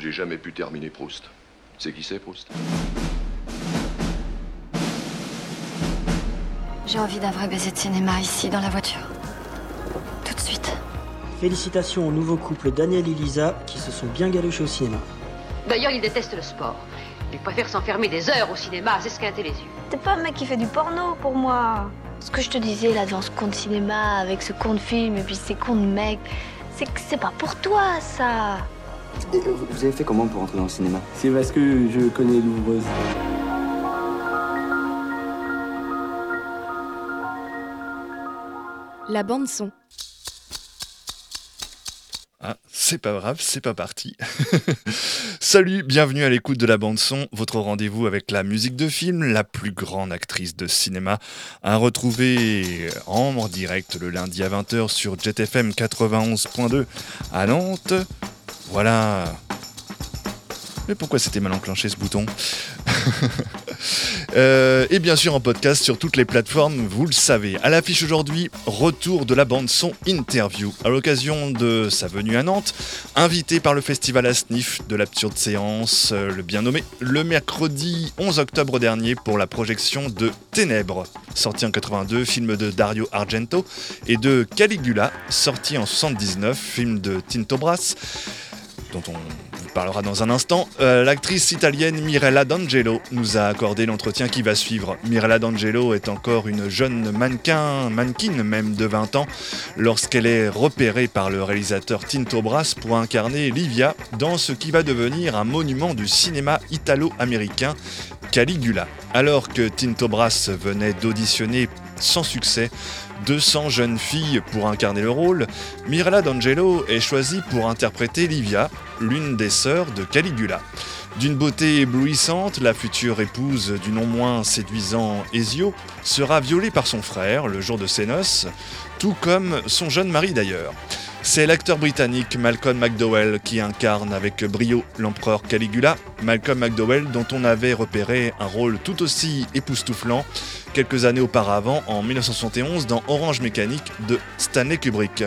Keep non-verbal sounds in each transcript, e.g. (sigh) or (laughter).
J'ai jamais pu terminer Proust. C'est qui c'est, Proust? J'ai envie d'un vrai baiser de cinéma ici, dans la voiture. Tout de suite. Félicitations au nouveau couple Daniel et Lisa qui se sont bien galuchés au cinéma. D'ailleurs, il déteste le sport. Il préfère s'enfermer des heures au cinéma à s'esquinter les yeux. T'es pas un mec qui fait du porno pour moi. Ce que je te disais là dans ce conte cinéma, avec ce conte film et puis ces contes mecs, c'est que c'est pas pour toi ça. Et vous vous avez fait comment pour entrer dans le cinéma? C'est parce que je connais l'ouvreuse. La bande son. Ah, c'est pas grave, c'est pas parti. (laughs) Salut, bienvenue à l'écoute de la bande son, votre rendez-vous avec la musique de film, la plus grande actrice de cinéma, à retrouver en direct le lundi à 20h sur JetFM 91.2 à Nantes. Voilà. Mais pourquoi c'était mal enclenché ce bouton (laughs) Euh, et bien sûr en podcast sur toutes les plateformes, vous le savez. À l'affiche aujourd'hui, retour de la bande son interview. À l'occasion de sa venue à Nantes, invité par le festival à Sniff de l'absurde séance, euh, le bien nommé, le mercredi 11 octobre dernier pour la projection de Ténèbres, sorti en 82, film de Dario Argento, et de Caligula, sorti en 79, film de Tinto Brass dont on parlera dans un instant, euh, l'actrice italienne Mirella D'Angelo nous a accordé l'entretien qui va suivre. Mirella D'Angelo est encore une jeune mannequin, mannequin même de 20 ans, lorsqu'elle est repérée par le réalisateur Tinto Brass pour incarner Livia dans ce qui va devenir un monument du cinéma italo-américain, Caligula. Alors que Tinto Brass venait d'auditionner sans succès 200 jeunes filles pour incarner le rôle, Mirella D'Angelo est choisie pour interpréter Livia, l'une des sœurs de Caligula. D'une beauté éblouissante, la future épouse du non moins séduisant Ezio sera violée par son frère le jour de ses noces, tout comme son jeune mari d'ailleurs. C'est l'acteur britannique Malcolm McDowell qui incarne avec brio l'empereur Caligula, Malcolm McDowell dont on avait repéré un rôle tout aussi époustouflant quelques années auparavant en 1971 dans Orange Mécanique de Stanley Kubrick.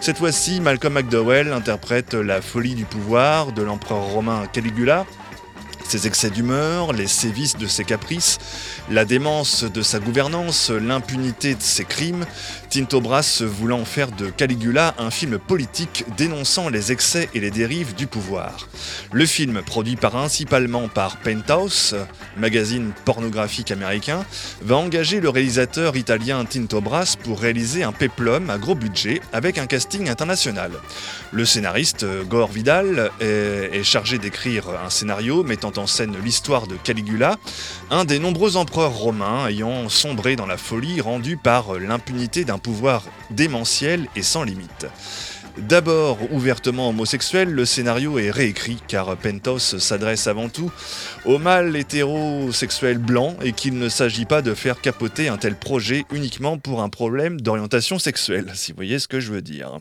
Cette fois-ci, Malcolm McDowell interprète la folie du pouvoir de l'empereur romain Caligula, ses excès d'humeur, les sévices de ses caprices, la démence de sa gouvernance, l'impunité de ses crimes, Tinto Brass voulant faire de Caligula un film politique dénonçant les excès et les dérives du pouvoir. Le film, produit principalement par Penthouse, magazine pornographique américain, va engager le réalisateur italien Tinto Brass pour réaliser un péplum à gros budget avec un casting international. Le scénariste Gore Vidal est chargé d'écrire un scénario mettant en scène l'histoire de Caligula, un des nombreux empereurs romains ayant sombré dans la folie rendue par l'impunité d'un pouvoir démentiel et sans limite. D'abord ouvertement homosexuel, le scénario est réécrit car Pentos s'adresse avant tout au mâle hétérosexuel blanc et qu'il ne s'agit pas de faire capoter un tel projet uniquement pour un problème d'orientation sexuelle, si vous voyez ce que je veux dire.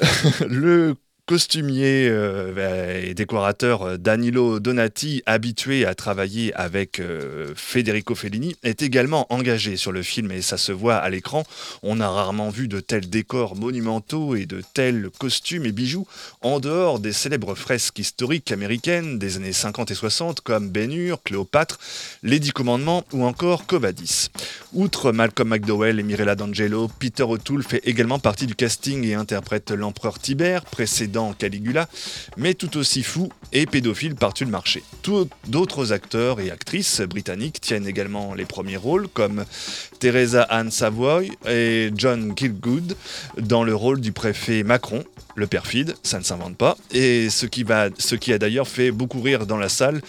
(laughs) le costumier euh, et décorateur Danilo Donati, habitué à travailler avec euh, Federico Fellini, est également engagé sur le film et ça se voit à l'écran. On a rarement vu de tels décors monumentaux et de tels costumes et bijoux en dehors des célèbres fresques historiques américaines des années 50 et 60 comme Ben Cléopâtre, Les Dix Commandements ou encore Covadis. Outre Malcolm McDowell et Mirella D'Angelo, Peter O'Toole fait également partie du casting et interprète l'empereur Tibère, précédent Caligula, mais tout aussi fou et pédophile par-dessus le marché. D'autres acteurs et actrices britanniques tiennent également les premiers rôles, comme Teresa Ann Savoy et John Kilgood dans le rôle du préfet Macron, le perfide, ça ne s'invente pas, et ce qui, va, ce qui a d'ailleurs fait beaucoup rire dans la salle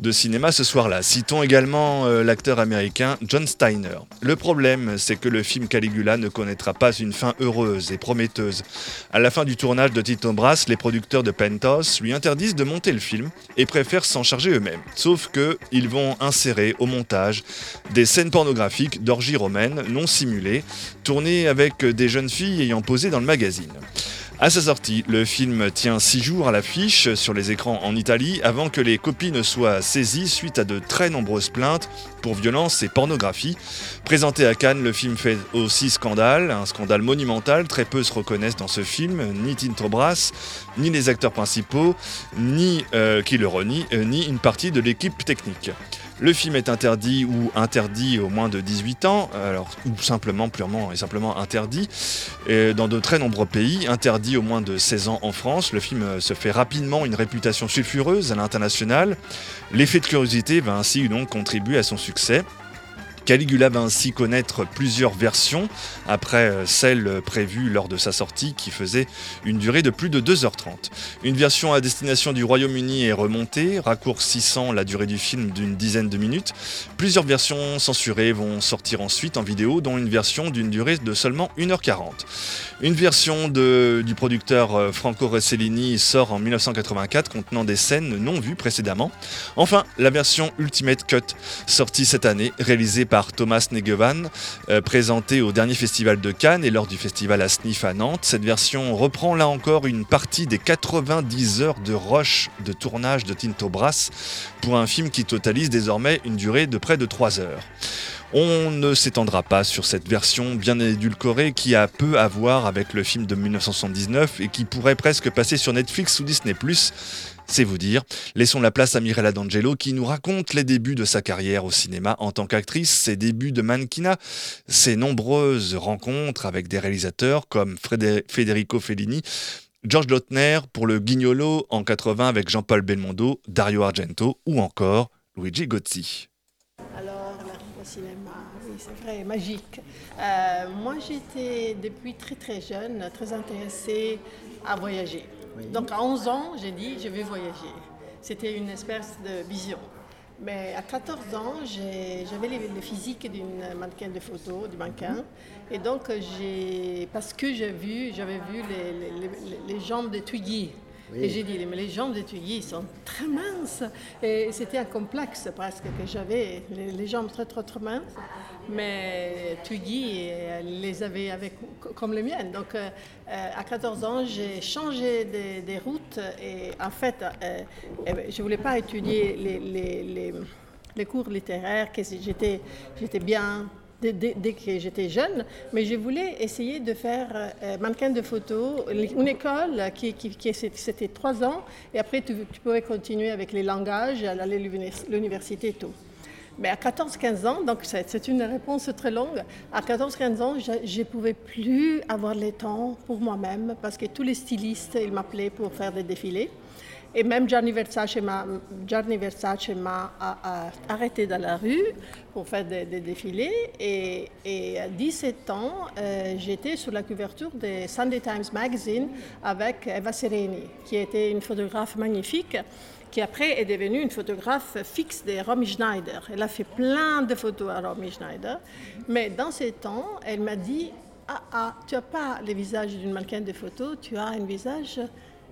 de cinéma ce soir-là. Citons également euh, l'acteur américain John Steiner. Le problème, c'est que le film Caligula ne connaîtra pas une fin heureuse et prometteuse. À la fin du tournage de Tito Brass, les producteurs de Pentos lui interdisent de monter le film et préfèrent s'en charger eux-mêmes. Sauf que ils vont insérer au montage des scènes pornographiques d'orgies romaines non simulées, tournées avec des jeunes filles ayant posé dans le magazine. À sa sortie, le film tient six jours à l'affiche sur les écrans en Italie avant que les copies ne soient saisies suite à de très nombreuses plaintes pour violence et pornographie. Présenté à Cannes, le film fait aussi scandale, un scandale monumental. Très peu se reconnaissent dans ce film, ni Tinto Brass, ni les acteurs principaux, ni euh, qui euh, ni une partie de l'équipe technique. Le film est interdit ou interdit au moins de 18 ans, ou simplement, purement et simplement interdit, dans de très nombreux pays, interdit au moins de 16 ans en France. Le film euh, se fait rapidement une réputation sulfureuse à l'international. L'effet de curiosité va ainsi donc contribuer à son succès. Caligula va ainsi connaître plusieurs versions après euh, celle prévue lors de sa sortie qui faisait une durée de plus de 2h30. Une version à destination du Royaume-Uni est remontée, raccourcissant la durée du film d'une dizaine de minutes. Plusieurs versions censurées vont sortir ensuite en vidéo, dont une version d'une durée de seulement 1h40. Une version du producteur euh, Franco Rossellini sort en 1984 contenant des scènes non vues précédemment. Enfin, la version Ultimate Cut, sortie cette année, réalisée par Thomas Negevan, euh, présentée au dernier festival de Cannes et lors du festival à Sniff à Nantes. Cette version reprend là encore une partie des 90 heures de rush de tournage de Tinto Brass pour un film qui totalise désormais une durée de près de 3 heures. On ne s'étendra pas sur cette version bien édulcorée qui a peu à voir avec le film de 1979 et qui pourrait presque passer sur Netflix ou Disney+. C'est vous dire. Laissons la place à Mirella D'Angelo qui nous raconte les débuts de sa carrière au cinéma en tant qu'actrice, ses débuts de mannequinat, ses nombreuses rencontres avec des réalisateurs comme Federico Fellini, George Lautner pour le Guignolo en 80 avec Jean-Paul Belmondo, Dario Argento ou encore Luigi Gozzi. Alors, au cinéma, oui, c'est vrai, magique. Euh, moi, j'étais depuis très très jeune très intéressée à voyager. Donc, à 11 ans, j'ai dit, je vais voyager. C'était une espèce de vision. Mais à 14 ans, j'avais le, physique d'une mannequin de photo, du mannequin. Et donc, parce que j'ai vu, j'avais vu les, les- jambes de Twiggy. Et j'ai dit, mais les jambes de Twiggy sont très minces. Et c'était un complexe presque que j'avais, les, les jambes très, très, très minces. Mais Twiggy les avait avec, comme les miennes. Donc euh, euh, à 14 ans, j'ai changé des, des routes. Et en fait, euh, eh ben, je ne voulais pas étudier les, les- les- cours littéraires, que j'étais j'étais bien dès, que j'étais jeune, mais je voulais essayer de faire mannequin de photo, une école qui, qui- c'était trois ans, et après tu, tu pouvais continuer avec les langages, aller à l'univers- l'université et tout. Mais à 14-15 ans, donc c'est une réponse très longue, à 14-15 ans, je ne pouvais plus avoir le temps pour moi-même parce que tous les stylistes, ils m'appelaient pour faire des défilés. Et même Gianni Versace m'a Gianni Versace m'a arrêté dans la rue pour faire des, défilés. Et, à 17 ans, euh, j'étais sur la couverture de Sunday Times Magazine avec Eva Sereni, qui était une photographe magnifique, qui après est devenue une photographe fixe de Romy Schneider. Elle a fait plein de photos à Romy Schneider. Mais dans ces temps, elle m'a dit Ah, ah, tu n'as pas le visage d'une mannequin de photos, tu as un visage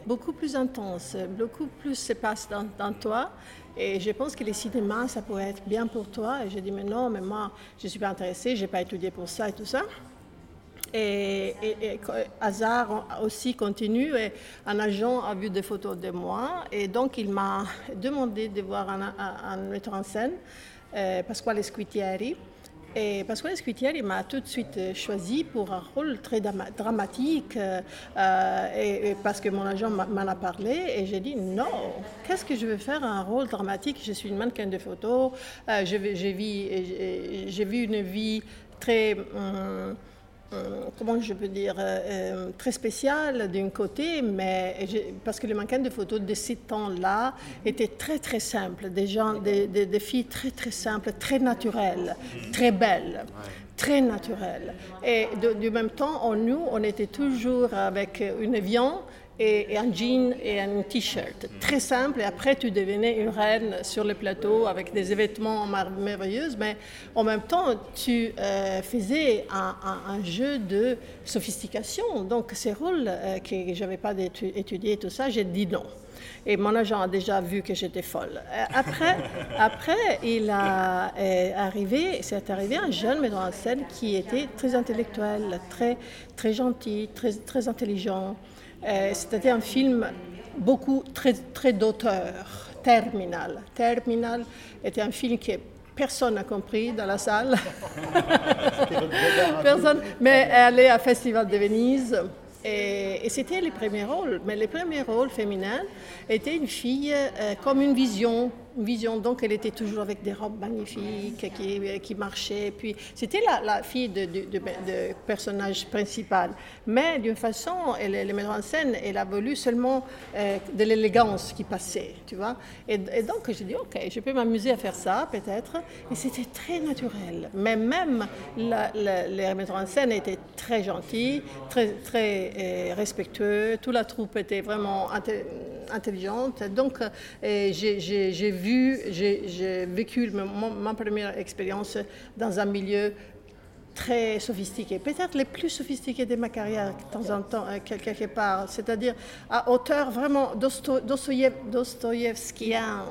beaucoup plus intense, beaucoup plus se passe dans, toi. Et je pense que le cinéma, ça pourrait être bien pour toi. Et j'ai dit, mais non, mais moi, je ne suis pas intéressée, je n'ai pas étudié pour ça et tout ça. Et, et- hasard aussi continue. Et un agent a vu des photos de moi. Et donc, il m'a (laughs) demandé de voir un, un- un metteur en scène, euh, Pasquale Squitieri. Et Pasquale Squitieri m'a tout de suite euh, choisi pour un rôle très dramatique, euh, euh, et, parce que mon agent m'en a parlé, et j'ai dit non, qu'est-ce que je veux faire un rôle dramatique? Je suis une mannequin de vais- j'ai vu, une vie très... hum, comment je peux dire, euh, euh, très spécial d'un côté, mais parce que les mannequins de photos de ces temps-là étaient très très simples, des, gens, des, des- des filles très très simples, très naturelles, très belles, très naturelles. Et de- du même temps, on, nous, on était toujours avec une viande et, un jean et un t-shirt. Très simple. Et après, tu devenais une reine sur le plateau avec des vêtements merveilleux. Mais en même temps, tu euh, faisais un, jeu de sophistication. Donc, ces rôles euh, que je n'avais pas étudié, tout ça, j'ai dit non. Et mon agent a déjà vu que j'étais folle. Euh, Après, (laughs) après il a euh, arrivé, c'est arrivé un jeune metteur en scène qui était très intellectuel, très, très gentil, très, très intelligent. Euh, C'était un film beaucoup, très, très d'auteur, Terminal. Terminal était un film que personne n'a compris dans la salle. (laughs) personne, mais elle est à Festival de Venise. Et, et c'était les premiers rôles. Mais les premiers rôles féminins étaient une fille euh, comme une vision vision. Donc, elle était toujours avec des robes magnifiques qui, qui marchaient. Puis, c'était la, fille de, personnage principal. Mais d'une façon, elle, elle en scène, elle a voulu seulement euh, de l'élégance qui passait, tu vois. Et, donc, j'ai dit, OK, je peux m'amuser à faire ça, peut-être. Et c'était très naturel. Mais même les metteurs en scène étaient très gentils, très, très euh, respectueux. Toute la troupe était vraiment intelligente. Donc, euh, j'ai vu, j'ai vécu ma première expérience dans un milieu très sophistiqué, peut-être les plus sophistiqués de ma carrière de temps en temps, quelque part, c'est-à-dire à hauteur vraiment dostoïevskien,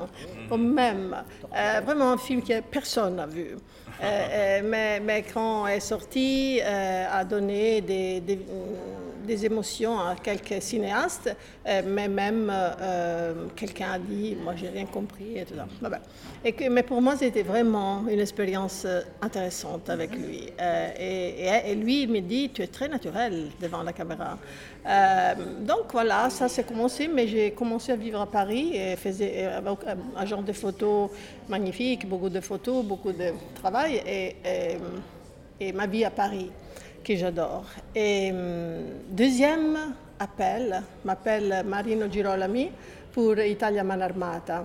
au même, euh, vraiment un film que personne n'a vu. Euh, euh, mais, mais, quand est sorti, euh, a donné des, des, émotions à quelques cinéastes, euh, mais même quelqu'un a dit, moi j'ai rien compris et tout ça. Ah ben. Et que, mais pour moi, c'était vraiment une expérience intéressante avec lui. Et, lui, il me dit, tu es très naturel devant la caméra. donc voilà, ça s'est commencé, mais j'ai commencé à vivre à Paris et faisais un genre de photos magnifiques, beaucoup de photos, beaucoup de travail et, ma vie à Paris, j'adore. Et deuxième appel, m'appelle Marino Girolami pour Italia Man Armata.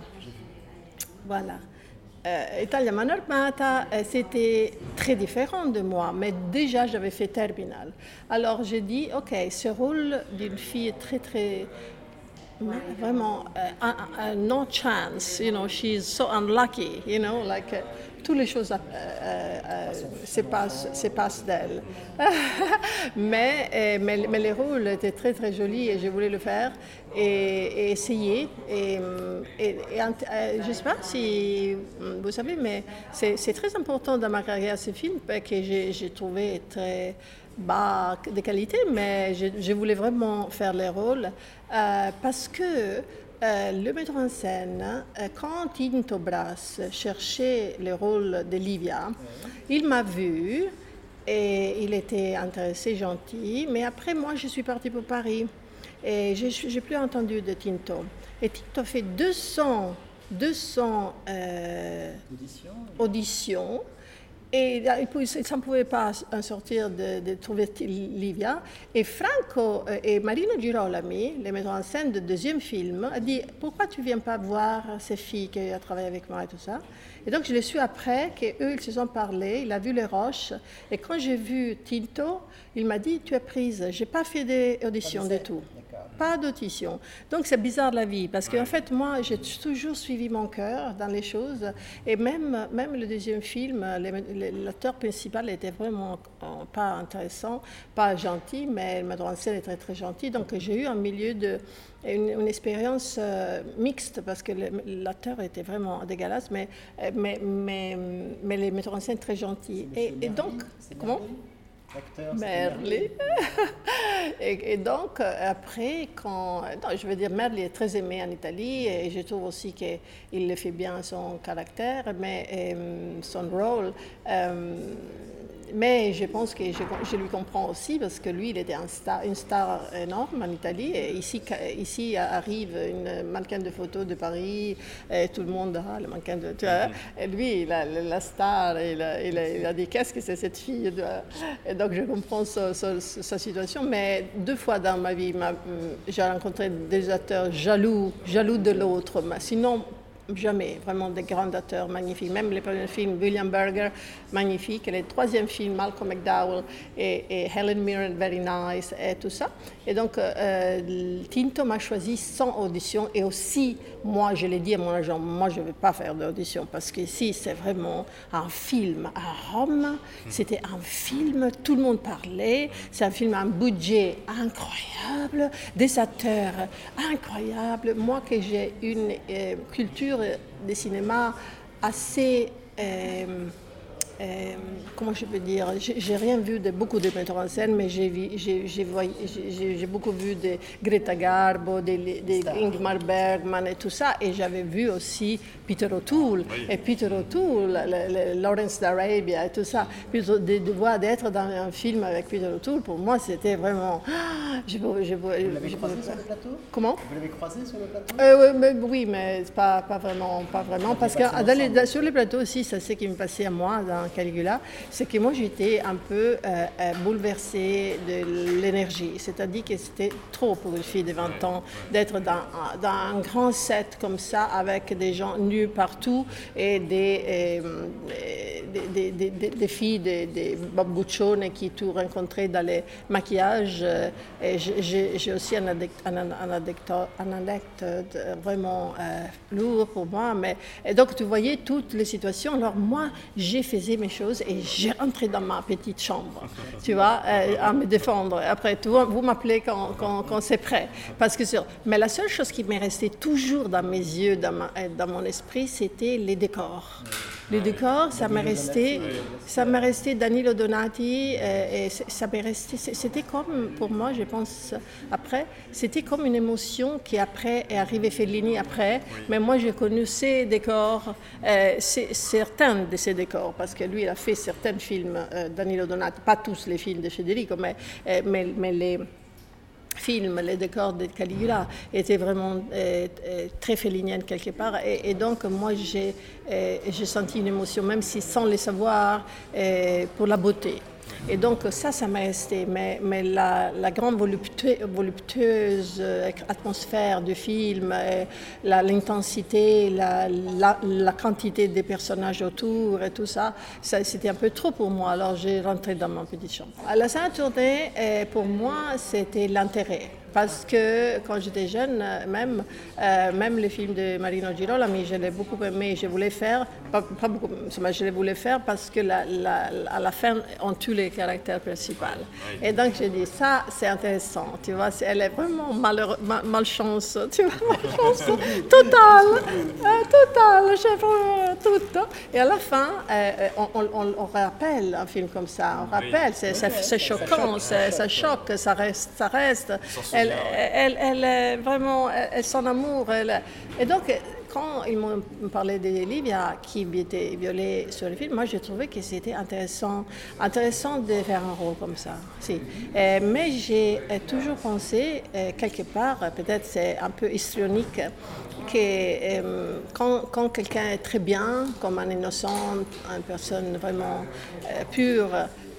Voilà. Euh, Italia Man Armata, c'était très différent de moi, mais déjà j'avais fait Terminal. Alors j'ai dit, ok, ce rôle d'une fille très très vraiment uh, no chance, you know, she's so unlucky, you know, like toutes les choses euh, euh, se passent, se passent d'elle. (laughs) mais, euh, mais, mais, les rôles étaient très très jolis et je voulais le faire et, essayer. Et, et, je ne sais pas si vous savez, mais c'est très important dans ma carrière ce film que j'ai trouvé très bas de qualité, mais je, je, voulais vraiment faire les rôles parce que euh, le metteur en scène, euh, quand Tinto Brass cherchait le rôle de Livia, il m'a vu et il était intéressé, gentil, mais après moi je suis partie pour Paris et je n'ai plus entendu de Tinto. Et Tinto fait 200, 200 euh, auditions et ça ne pouvait pas sortir de, de, trouver Livia. Et Franco euh, et Marino Girolami, les metteurs en scène du deuxième film, a dit Pourquoi tu ne viens pas voir ces filles qui ont travaillé avec moi et tout ça? Et donc je l'ai su après qu'eux, ils se sont parlé, il a vu les roches. Et quand j'ai vu Tinto, il m'a dit Tu es prise. Je n'ai pas fait d'audition du tout pas d'audition. Donc c'est bizarre la vie, parce qu'en fait, moi, j'ai toujours suivi mon cœur dans les choses, et même, même le deuxième film, l'acteur principal était vraiment pas intéressant, pas gentil, mais le metteur en scène est très très gentil, donc j'ai eu un milieu de... Une, une expérience euh, mixte parce que l'acteur était vraiment dégueulasse, mais, mais, mais, mais les metteurs en scène très gentils. Et, et donc, comment Merli. (laughs) et, et, donc, après, quand. Non, je veux dire, Merli est très aimé en Italie et je trouve aussi qu'il le fait bien son caractère, mais euh, son rôle. Euh, mais je pense que je, je, lui comprends aussi parce que lui, il était un star, une star énorme en Italie. Et ici, ici arrive une mannequin de photos de Paris, et tout le monde, ah, le mannequin de. Tu vois, et lui, a, la star, il a, il a, il a dit qu'est-ce que c'est cette fille Et donc je comprends sa, sa, sa, situation. Mais deux fois dans ma vie, j'ai rencontré des acteurs jaloux, jaloux de l'autre. Sinon, jamais, vraiment des grands acteurs magnifiques. Même les premiers films, William Berger, magnifique. Et le troisième film, Malcolm McDowell et, et, Helen Mirren, very nice, et tout ça. Et donc, euh, Tinto m'a choisi sans audition. Et aussi, moi, je l'ai dit à mon agent, moi, je ne vais pas faire d'audition parce qu'ici, c'est vraiment un film à Rome. C'était un film, tout le monde parlait. C'est un film à un budget incroyable, des acteurs incroyables. Moi, que j'ai une euh, culture de cinéma assez euh, euh, comment je peux dire, j'ai rien vu de beaucoup de metteurs en scène, mais j'ai beaucoup vu de Greta Garbo, de, de Ingmar Bergman et tout ça, et j'avais vu aussi Peter O'Toole, et Peter O'Toole, le- le- Lawrence d'Arabia et tout ça. De, de voir d'être dans un film avec Peter O'Toole, pour moi, c'était vraiment... Ah, je peux- je peux- je peux- Comment? Vous l'avez croisé sur le plateau? Euh, mais- oui, mais pas, pas vraiment, pas vraiment, parce que dans les- dans- sur les plateaux aussi, c'est ce qui me passait à moi dans Caligula, c'est que moi j'étais un peu euh, euh, bouleversée de l'énergie, c'est-à-dire que c'était trop pour une fille de 20 ans d'être dans, un- dans un grand set comme ça avec des gens nus partout et des, euh, des, des- des- des- des filles, des, des babbuccione qui tout rencontraient dans les maquillages. Et j'ai- aussi un anecdote, un, un vraiment euh, lourd pour moi. Mais, et donc, tu voyais toutes les situations. Alors, moi, j'ai faisais mes choses et j'ai rentré dans ma petite chambre, tu vois, euh, à me défendre. Après, vois, vous m'appelez quand, quand, c'est prêt. Parce que. Mais la seule chose qui m'est restée toujours dans mes yeux, dans, ma- euh, dans mon esprit, c'était les décors. Les décors, ça m'est resté, ça m'est resté Danilo Donati, euh, et ça m'est resté, c'était comme, pour moi, je pense, après, c'était comme une émotion qui après est arrivée Fellini après, mais moi j'ai connu ces décors, euh, certains de ces décors, parce que lui il a fait certains films, euh, Danilo Donati, pas tous les films de Federico, mais, euh, mais, mais les film, les décors de Caligula étaient vraiment euh, euh, très féliniennes quelque part. Et, donc, moi, j'ai euh, j'ai senti une émotion, même si sans le savoir, pour la beauté. Et donc, ça, ça m'a resté. Mais, mais la, grande voluptueuse euh, atmosphère du film, euh, l'intensité, la, la, quantité des personnages autour et tout ça, ça c'était un peu trop pour moi. Alors, j'ai rentré dans ma petite chambre. La sainte tournée, euh, pour moi, c'était l'intérêt. Parce que quand j'étais jeune, euh, même, euh, même les films de Marino Girolami, je l'ai beaucoup aimé. Je voulais faire, pas, pas beaucoup, mais je les voulais faire parce que la, la- à la fin, on tue les caractères principaux. Et donc j'ai dit, ça, c'est intéressant. Tu vois, elle est vraiment malheureux- malchance. Tu vois, (laughs) malchance totale. euh, totale. J'ai vraiment tout. Et à la fin, euh, on, on- on- on rappelle un film comme ça. On rappelle, c'est choquant, ça choque, ça reste. Ça reste. Elle, elle, elle est vraiment, elle, elle son amour. et donc, quand ils m'ont parlé de Livia qui était violée sur le film, moi j'ai trouvé que c'était intéressant, intéressant de faire un rôle comme ça. Euh, mais j'ai euh, toujours pensé, euh, quelque part, peut-être c'est un peu histrionique, que quand, quelqu'un est très bien, comme un innocent, une personne vraiment pure,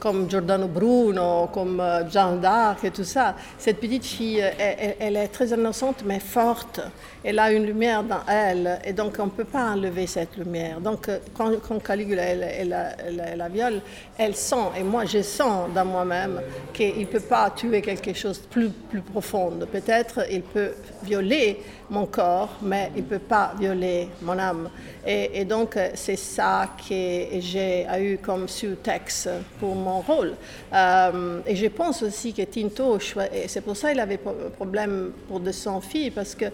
comme Giordano Bruno, comme euh, Jeanne d'Arc et tout ça. Cette petite fille, euh, elle, est très innocente mais forte. Elle a une lumière dans elle et donc on ne peut pas enlever cette lumière. Donc euh, quand, quand Caligula elle, la- viole, elle sent, et moi je sens dans moi-même qu'il ne peut pas tuer quelque chose de plus, plus profond. Peut-être il peut violer mon corps, mais il ne peut pas violer mon âme. Et, donc, euh, c'est ça que j'ai eu comme sous-texte pour mon rôle. Euh, et je pense aussi que Tinto, c'est pour ça qu'il avait pro- problème pour de son fille, parce qu'il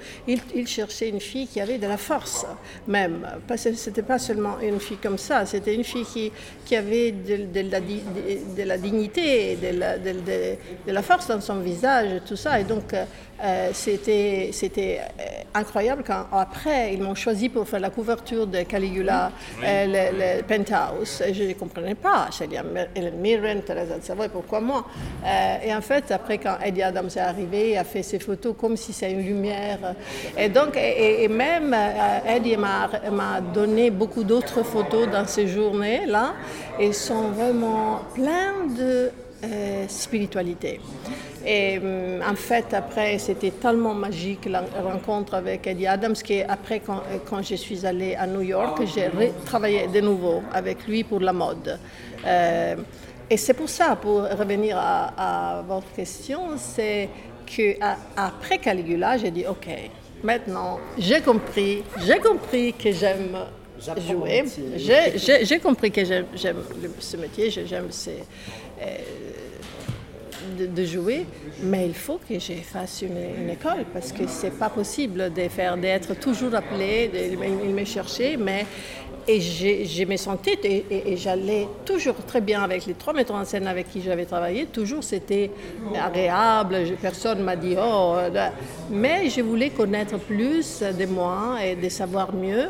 il cherchait une fille qui avait de la force, même. Parce que ce n'était pas seulement une fille comme ça, c'était une fille qui, qui avait de, de la, de- de la dignité, de la, de- la force dans son visage, tout ça. Et donc, euh, c'était c'était euh, incroyable quand après ils m'ont choisi pour faire la couverture de Caligula, euh, le, le Penthouse. Et je ne comprenais pas. J'ai dit Mirren, Teresa de Savoy, pourquoi moi? Euh, Et en fait, après quand Eddie Adams est arrivé, il a fait ses photos comme si c'était une lumière. Et donc, et, même euh, Eddie m'a donné beaucoup d'autres photos dans ces journées-là. Et sont vraiment pleines de euh, spiritualité. Et hum, en fait, après, c'était tellement magique la rencontre avec Eddie Adams qu'après, quand, euh, quand je suis allée à New York, j'ai travaillé de nouveau avec lui pour la mode. Euh, et c'est pour ça, pour revenir à votre question, c'est qu'après Caligula, j'ai dit, OK, maintenant, j'ai compris, j'ai compris que j'aime jouer. J'ai- compris que j'aime ce métier, j'aime euh, de, de jouer, mais il faut que je fasse une, une école parce que c'est pas possible de faire d'être toujours appelé. de- il me cherchait, mais et je me sentais, et, et, j'allais toujours très bien avec les trois metteurs en scène avec qui j'avais travaillé, toujours c'était agréable, personne ne m'a dit oh, euh, mais je voulais connaître plus de moi et de savoir mieux,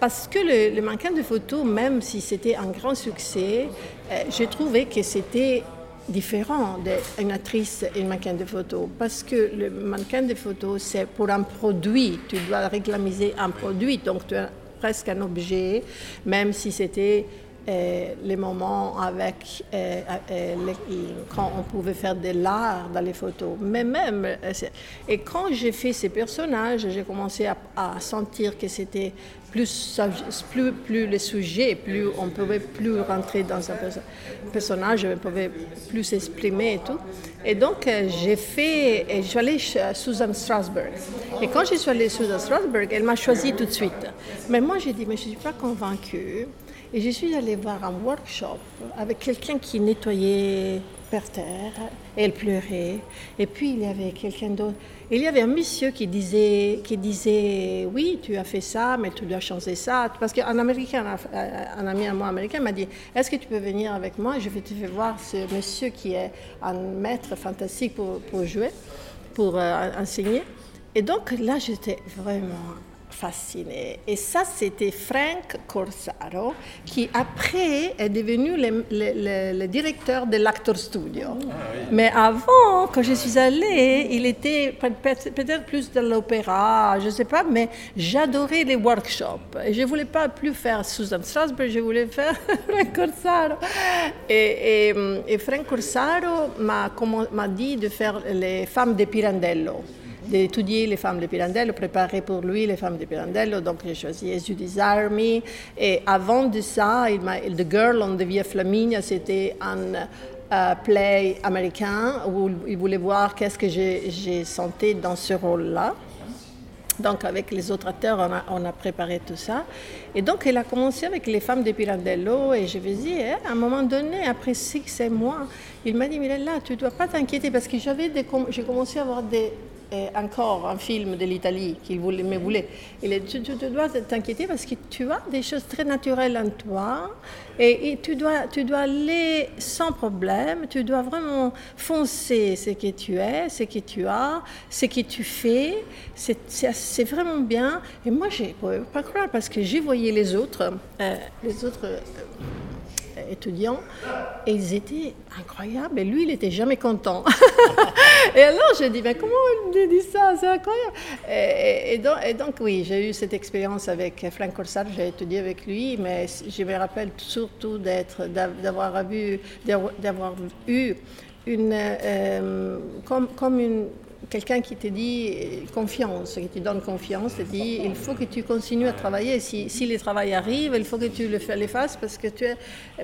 parce que le, le mannequin de photo, même si c'était un grand succès, euh, j'ai trouvé que c'était différent d'une actrice et un mannequin de photo parce que le mannequin de photo c'est pour un produit, tu dois réclamer un produit, donc tu as presque un objet, même si c'était les moments avec euh, euh, quand on pouvait faire de l'art dans les photos. Mais même, et quand j'ai fait ces personnages, j'ai commencé à, à, sentir que c'était plus, plus, plus le sujet, plus on pouvait plus rentrer dans un personnage, on pouvait plus s'exprimer et tout. Et donc j'ai fait, et je suis allée chez Susan Strasberg. Et quand je suis allée chez Susan Strasberg, elle m'a choisi tout de suite. Mais moi j'ai dit, mais je ne suis pas convaincue. Et je suis allée voir un workshop avec quelqu'un qui nettoyait par terre, et elle pleurait. Et puis il y avait quelqu'un d'autre. Il y avait un monsieur qui disait, qui disait Oui, tu as fait ça, mais tu dois changer ça. Parce qu'un américain, un ami à moi américain m'a dit Est-ce que tu peux venir avec moi? Je vais te faire voir ce monsieur qui est un maître fantastique pour, pour jouer, pour euh, enseigner. Et donc là, j'étais vraiment fasciné. Et ça, c'était Frank Corsaro, qui après est devenu le, le, le directeur de l'Actor Studio. Ah, Mais avant, quand je suis allée, il était peut-être plus de l'opéra, je ne sais pas, mais j'adorais les workshops. Et je ne voulais pas plus faire Susan Strasberg, je voulais faire (laughs) Frank Corsaro. Et, et, et Frank Corsaro m'a dit de faire les femmes de Pirandello d'étudier les femmes de Pirandello, préparer pour lui les femmes de Pirandello. Donc j'ai choisi Judy's Army. Et avant de ça, The Girl on the Via Flaminia, c'était un euh, play américain où il voulait voir qu'est-ce que j'ai senti dans ce rôle-là. Donc avec les autres acteurs, on a, préparé tout ça. Et donc il a commencé avec les femmes de Pirandello et je vais dire, hein, à un moment donné, après six, sept mois, il m'a dit, là, tu ne dois pas t'inquiéter parce que j'avais j'ai commencé à avoir des encore un film de l'Italie qu'il voulait, me voulait. Il est, tu, tu, dois t'inquiéter parce que tu as des choses très naturelles en toi et, tu, dois, tu dois aller sans problème, tu dois vraiment foncer ce que tu es, ce que tu as, ce que tu fais. C'est vraiment bien. Et moi, je ne pouvais pas croire parce que j'ai voyé les autres, euh, les autres euh, étudiants et ils étaient incroyables et lui il n'était jamais content. (laughs) et alors j'ai dit mais comment il dit ça? C'est incroyable. Et, donc, oui j'ai eu cette expérience avec Frank Corsaro, j'ai étudié avec lui mais je me rappelle surtout d'être d'avoir vu d'avoir eu une euh, comme, comme une quelqu'un qui te dit confiance, qui te donne confiance, te dit il faut que tu continues à travailler. Si, si le travail arrive, il faut que tu le, fasses parce que tu es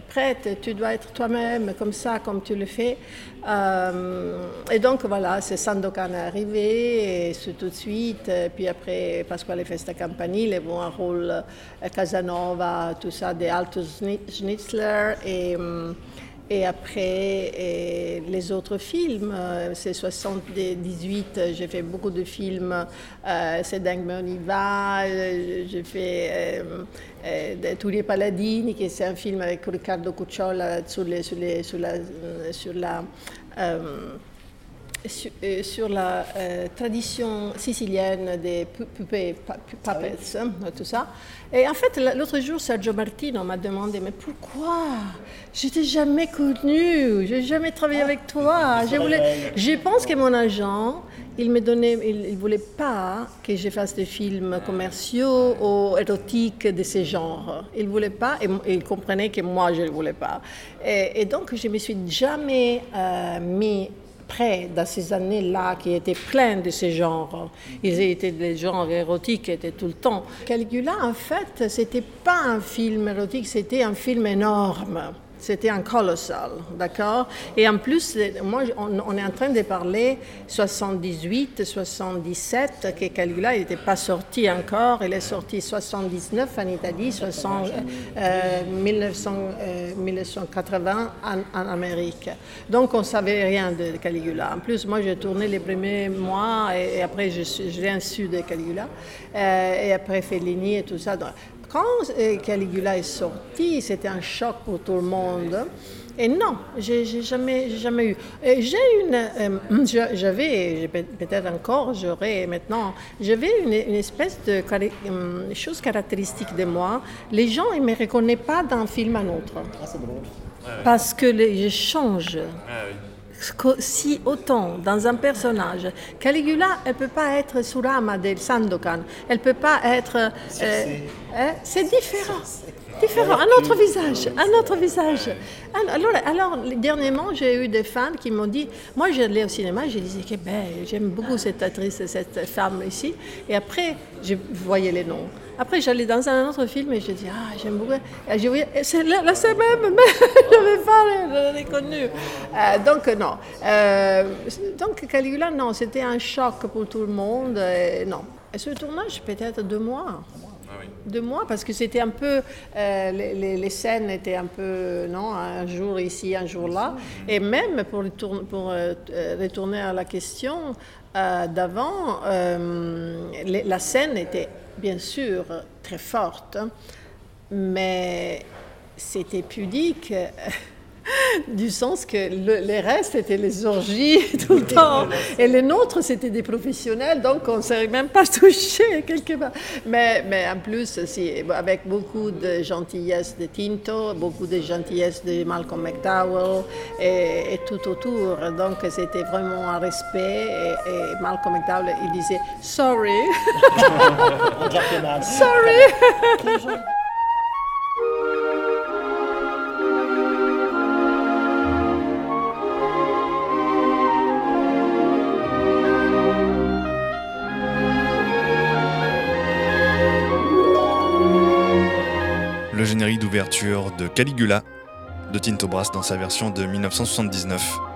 prête, tu dois être toi-même comme ça, comme tu le fais. Euh, et donc voilà, c'est Sandokan est arrivé, et c'est tout de suite. Puis après, Pasquale Festa Campanile, vont un rôle euh, Casanova, tout ça, de Alto Schnitzler. Et, hum, et après, les autres films, euh, c'est 78, j'ai fait beaucoup de films, euh, c'est Dingue va, euh, j'ai fait euh, Tous les Paladini, qui c'est un film avec Riccardo Cucciola sur, les, sur, la, sur la euh, sur, la euh, tradition sicilienne des poupées, puppets, hein, tout ça. Et en fait, l'autre jour, Sergio Martino m'a demandé Mais pourquoi? Je t'ai jamais connu, je n'ai jamais travaillé avec toi. Je, voulais... je pense que mon agent, il me donnait, il, voulait pas que je fasse des films commerciaux ou érotiques de ce genre. Il voulait pas, et, il comprenait que moi je ne voulais pas. Et, donc je me suis jamais euh, mis près dans ces années-là qui étaient pleines de ces genres. Ils étaient des genres érotiques étaient tout le temps. Caligula, en fait, c'était pas un film érotique, c'était un film énorme. C'était un colossal, d'accord? Et en plus, moi, on, est en train de parler 78, 77, que Caligula n'était pas sorti encore. Il est sorti 79 en Italie, 60, 1980 euh, en, Amérique. Donc, on ne savait rien de Caligula. En plus, moi, j'ai tourné les premiers mois et, après, je, je rien su de Caligula. Euh, et après, Fellini et tout ça. Quand euh, Caligula est sorti, c'était un choc pour tout le monde. Et non, j'ai jamais, j'ai jamais eu. J'ai une, euh, j'avais, peut-être encore, j'aurais maintenant, j'avais une, une espèce de hum, chose caractéristique de moi. Les gens ne me reconnaissent pas d'un film à un autre. Parce que les- je change. Co- Si autant dans un personnage, Caligula, elle peut pas être Surama del Sandokan, elle peut pas être. euh, hein, c'est différent. Différent, un autre visage, un autre visage. Alors, alors dernièrement, j'ai eu des fans qui m'ont dit, moi j'allais au cinéma, je disais que ben, j'aime beaucoup cette actrice, cette femme ici, et après, je voyais les noms. Après, j'allais dans un autre film et je dis, ah, j'aime beaucoup. Et je voyais, et c'est là, là, c'est même, mais (laughs) je n'avais pas le- reconnu. Euh, donc, non. Euh, donc, Caligula, non, c'était un choc pour tout le monde. euh, non. Et ce tournage, peut-être deux mois. Deux mois, parce que c'était un peu. euh, les, les- les scènes étaient un peu. Non, un jour ici, un jour là. Et même pour, euh, retourner à la question d'avant, les- la scène était bien sûr très forte, mais c'était pudique. (laughs) (laughs) Du sens que le- les restes étaient les orgies (laughs) tout le temps. Et les nôtres, c'était des professionnels, donc on ne s'est même pas (laughs) touché quelque part. Mais, mais en plus, si, avec beaucoup de gentillesse de Tinto, beaucoup de gentillesse de Malcolm McDowell et, et tout autour. Donc c'était vraiment un respect. Et, et Malcolm McDowell, il disait Sorry. Sorry. D'ouverture de Caligula de Tinto Brass dans sa version de 1979.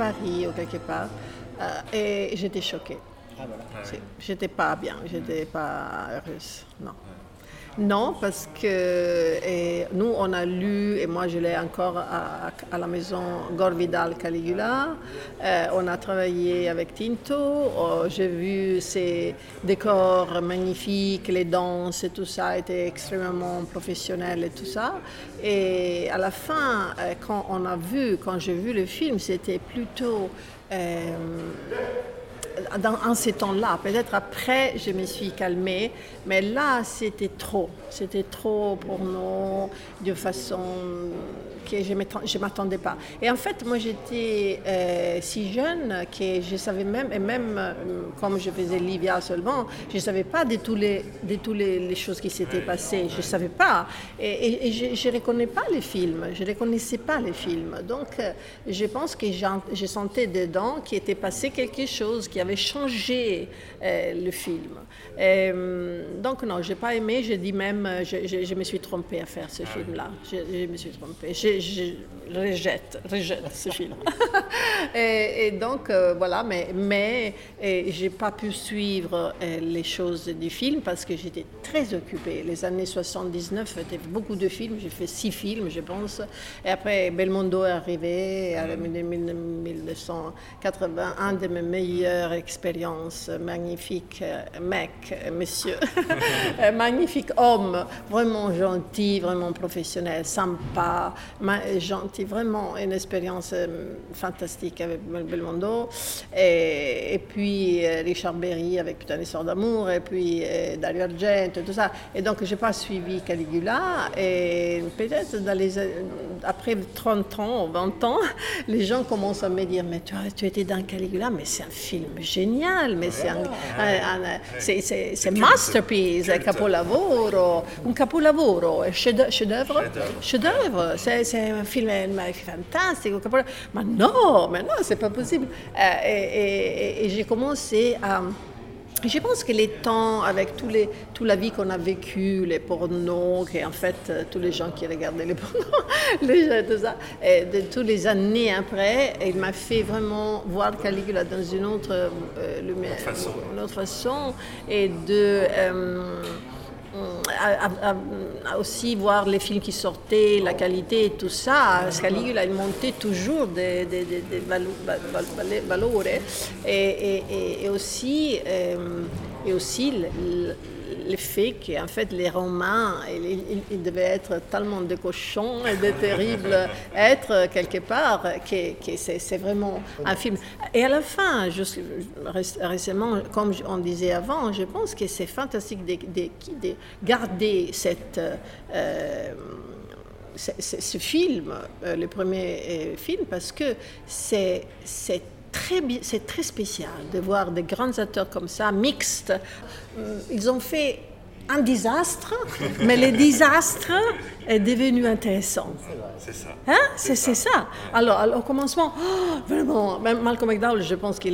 Paris ou quelque part. Euh, et j'étais choquée. C'est- J'étais pas bien, j'étais pas heureuse. Non. Non, parce que nous, on a lu, et moi je l'ai encore à, à la maison, Gore Vidal Caligula. Euh, on a travaillé avec Tinto. Oh, J'ai vu ces décors magnifiques, les danses et tout ça était extrêmement professionnel et tout ça. Et à la fin, euh, quand on a vu, quand j'ai vu le film, c'était plutôt. euh, en ces temps-là. Peut-être après, je me suis calmée, mais là, c'était trop. C'était trop pour nous, de façon que je ne m'attendais pas. Et en fait, moi, j'étais euh, si jeune que je savais même, et même euh, comme je faisais Livia seulement, je ne savais pas de tous les, de tous les, les choses qui s'étaient passées. Je ne savais pas. Et, et- et je ne reconnais pas les films. Je ne reconnaissais pas les films. Donc, euh, je pense que je sentais dedans qu'il était passé quelque chose qui avait changé le film. Donc, non, je n'ai pas aimé. Je dis même, je, je- je me suis trompée à faire ce film-là. Je, je me suis trompée. Je, je rejette, rejette ce film. (laughs) et, et donc, euh, voilà, mais, mais je n'ai pas pu suivre euh, les choses du film parce que j'étais très occupée. Les années 79, c'était beaucoup de films. J'ai fait six films, je pense. Et après, Belmondo est arrivé en 1980, un de mes meilleures expériences. Magnifique euh, mec, monsieur. (laughs) Magnifique homme, vraiment gentil, vraiment professionnel, sympa, gentil, vraiment une expérience euh, fantastique avec Bel- Belmondo. Et, et puis euh, Richard Berry avec Putain d'histoire d'amour, et puis euh, Dario Argento, tout ça. Et donc, je n'ai pas suivi Caligula. Et peut-être après 30 ans ou 20 ans, (laughs) les gens commencent à me dire Mais tu, tu étais dans Caligula, mais c'est un film génial, mais c'est un, un- un- masterpiece, è capolavoro, un capolavoro, chef-d'œuvre, chef-d'œuvre, c'est c'est un film fantastique. Mais non, mais non, c'est pas possible. Euh, et et- et- et j'ai commencé à je pense que les temps, avec tous les, toute la vie qu'on a vécue, les pornos, que en fait, euh, tous les gens qui regardaient les pornos, (laughs) les gens, tout ça, et de toutes les années après, il m'a fait vraiment voir Caligula dans une autre, euh, lumière, une autre façon, et de. euh, à aussi voir les films qui sortaient, la qualité et tout ça. Caligula, il montait toujours des, des, des, des valo- va- va- vale- valori. Et, aussi, euh, et aussi le fait qu'en fait les Romains, ils, devaient être tellement de cochons et de terribles (laughs) êtres quelque part que, que c'est vraiment un film. Et à la fin, juste ré- récemment, comme on disait avant, je pense que c'est fantastique de, de- de garder cette... euh, ce, ce- ce film, euh, le premier euh, film, parce que c'est très, c'est très spécial de voir des grands acteurs comme ça, mixtes. Euh, Ils ont fait un désastre, mais le désastre est devenu intéressant. C'est ça. Hein? C'est ça. Alors, alors, au commencement, oh, vraiment, même Malcolm McDowell, je pense qu'il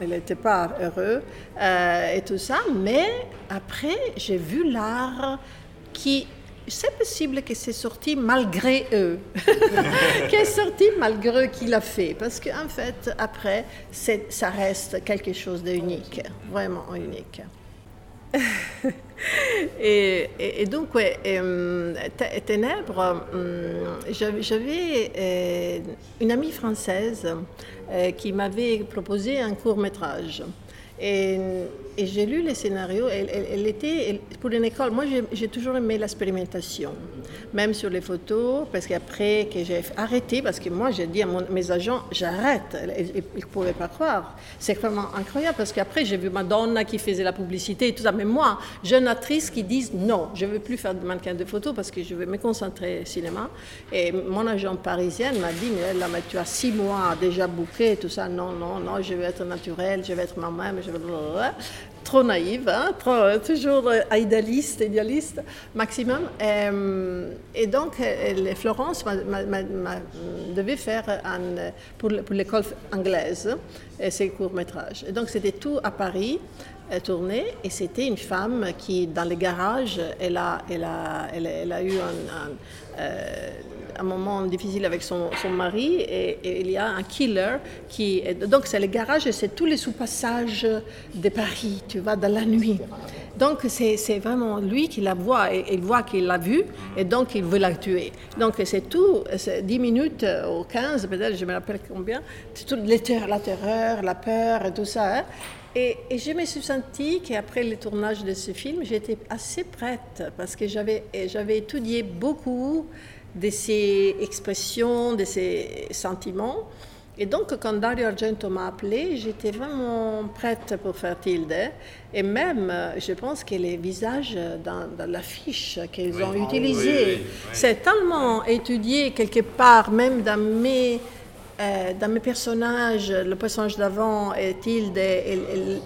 n'était pas heureux euh, et tout ça, mais après, j'ai vu l'art qui. C'est possible que c'est sorti malgré eux, (laughs) qui est sorti malgré eux qu'il a fait, parce qu'en fait, après, ça reste quelque chose d'unique, vraiment unique. (laughs) Et, et- et donc, ouais, euh, Té- Ténèbres, hum, j'avais j'avais, euh, une amie française euh, qui m'avait proposé un court métrage. Et, et j'ai lu le scénario. Elle, elle- était pour une école. Moi, j'ai- toujours aimé l'expérimentation, même sur les photos, parce qu'après que j'ai arrêté, parce que moi, j'ai dit à mes agents, j'arrête. Ils ne pouvaient pas croire. C'est vraiment incroyable, parce qu'après, j'ai vu Madonna qui faisait la publicité tout ça. Mais moi, jeune actrice qui dit non, je ne veux plus faire de mannequin de photos parce que je veux me concentrer au cinéma. Et mon agent parisienne m'a dit, mais là, mais tu as six mois déjà bouqué tout ça. Non, non, non, je veux être naturelle, je veux être moi-même, je veux... Trop naïve, hein, trop, toujours euh, idéaliste, idéaliste maximum. Euh, et donc, euh, les- Florence devait faire euh, pour, pour l'école anglaise euh, ses courts-métrages. Et donc, c'était tout à Paris, euh, tourné, et c'était une femme qui, dans le garage, elle a, elle a, elle a, eu un, euh, un moment difficile avec son, son mari et, il y a un killer qui. Donc, c'est le garage et c'est tous les sous-passages de Paris, tu vois, dans la nuit. Donc, c'est vraiment lui qui la voit et il voit qu'il l'a vue et donc il veut la tuer. Donc, c'est tout, c'est 10 minutes ou 15, peut-être, je me rappelle combien, c'est tout les ter- la terreur, la peur et tout ça. hein. Et, et je me suis sentie qu'après le tournage de ce film, j'étais assez prête parce que j'avais étudié beaucoup de ces expressions, de ces sentiments. Et donc, quand Dario Argento m'a appelée, j'étais vraiment prête pour faire Tilde. Et même, je pense que les visages dans, dans l'affiche qu'ils ont utilisé, c'est tellement étudié quelque part, même dans mes, euh, dans mes personnages, le personnage d'avant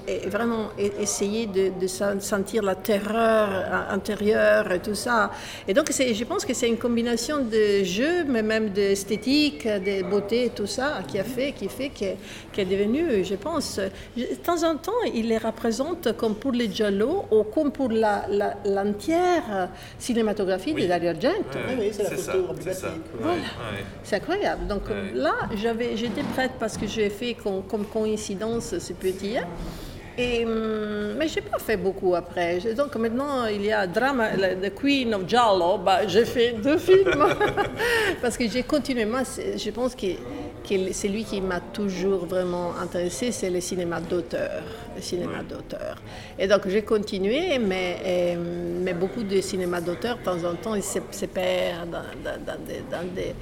elle- vraiment essayer de, de sen- sentir la terreur euh, intérieure et tout ça. Et donc, c'est- je pense que c'est une combinaison de jeu, mais même d'esthétique, de beauté et tout ça, qui a fait, qui fait qui est devenu, je pense, de temps en temps, il les représente comme pour les Giallo ou comme pour la- la- l'entière cinématographie de Dario Argento. c'est la photo ça, ça. ouais. C'est incroyable. Donc Ouais. là, j'avais, j'étais prête parce que j'ai fait com- comme coïncidence ce petit. Et, hum, mais je n'ai pas fait beaucoup après. Donc maintenant, il y a drama, The Queen of Giallo. Bah, j'ai fait deux (laughs) films. (laughs) parce que j'ai continué. Moi, je pense que, que c'est lui qui m'a toujours vraiment intéressé, c'est le cinéma d'auteur. Le cinéma d'auteur. Et donc j'ai continué, mais, mais beaucoup de cinéma d'auteur, de temps en temps, ils se, se perdent dans, dans- dans des, dans des,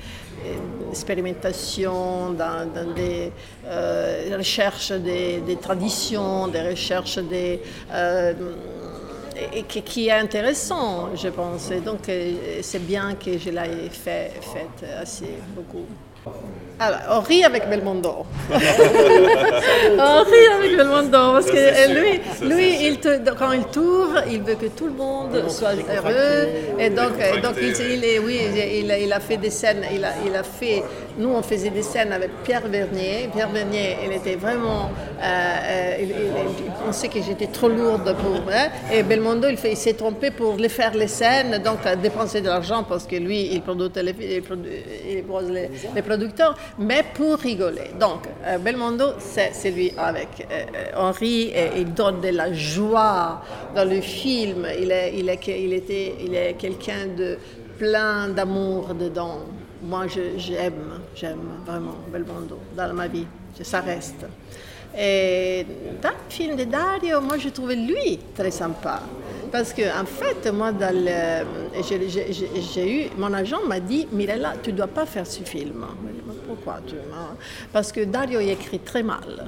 euh, expérimentations, dans, des euh, recherches des, traditions, des recherches des... euh, qui, est intéressant, je pense. Donc, c'est bien que je l'ai fait, fait assez beaucoup. Alors, on rit avec Belmondo. (laughs) on rit avec Belmondo parce que euh, lui, lui il te- quand il tourne, il veut que tout le monde soit heureux. Et donc, donc il, il est, oui, il, il a fait des scènes. Il a, il a fait. Nous, on faisait des scènes avec Pierre Vernier. Pierre Vernier, il était vraiment. euh, euh, il, pensait que j'étais trop lourde pour. hein. et Belmondo, il, s'est trompé pour les faire les scènes, donc a dépensé de l'argent parce que lui, il produit les, les, les producteurs, mais pour rigoler. Donc, euh, Belmondo, c'est c'est lui avec euh, euh, Henri, et il donne de la joie dans le film. Il est, il est, il était, il est quelqu'un de plein d'amour dedans. Moi, j'aime, j'aime vraiment Belmondo dans ma vie. Ça reste. Et dans le film de Dario, moi, je trouvais lui très sympa. Parce que, en fait, moi, j'ai eu, mon agent m'a dit Mirella, tu ne dois pas faire ce film. Pourquoi tu hein? Parce que Dario il écrit très mal.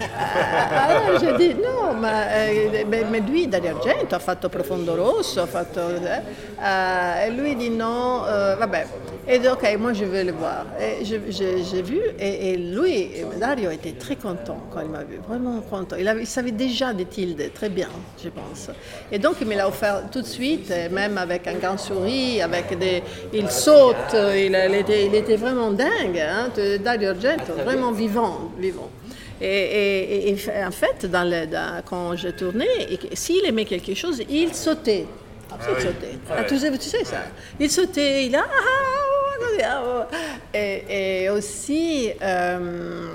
Alors j'ai dit no, ma, eh, beh, lui Dario Argento ha fatto Profondo Rosso, ha fatto, eh, eh, e lui dit non, eh, vabbè. Et dit ok, moi je vais le voir. Et j'ai vu et, et lui, Dario était très content quand il m'a vu, vraiment content. Il, avait- il savait déjà des tildes très bien, je pense. Et donc il me l'a offert tout de suite, et même avec un grand sourire, avec des, il saute, il, il était, il était vraiment dingue, hein, Dario Argento, vraiment vivant, vivant. Et, et- et- et en fait, dans le- dans- quand je tournais, s'il aimait quelque chose, il sautait. Il sautait. Ah, tu, sais, tu sais ça. Il sautait, il a... ah, ah, ah, ah. Et, et aussi... euh,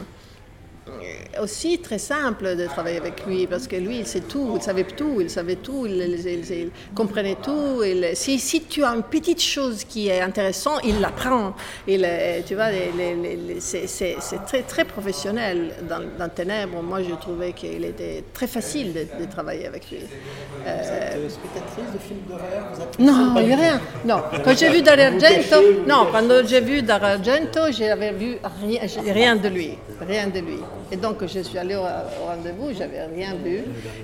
aussi très simple de travailler avec lui parce que lui il sait tout, il savait tout, il savait tout, il, il- il- il comprenait tout. si, si tu as une petite chose qui est intéressante, il l'apprend. Tu vois, c'est très, très professionnel dans, dans Ténèbres. Moi, je trouvais qu'il était très facile de, de travailler avec lui. Euh, spectatrice de films d'horreur, non, il n'y a rien. Non, quand j'ai vu Dario Argento, non, quand j'ai vu Dario Argento, j'avais vu rien, rien de lui, rien de lui. Et donc je suis allée au, au rendez-vous, j'avais rien vu.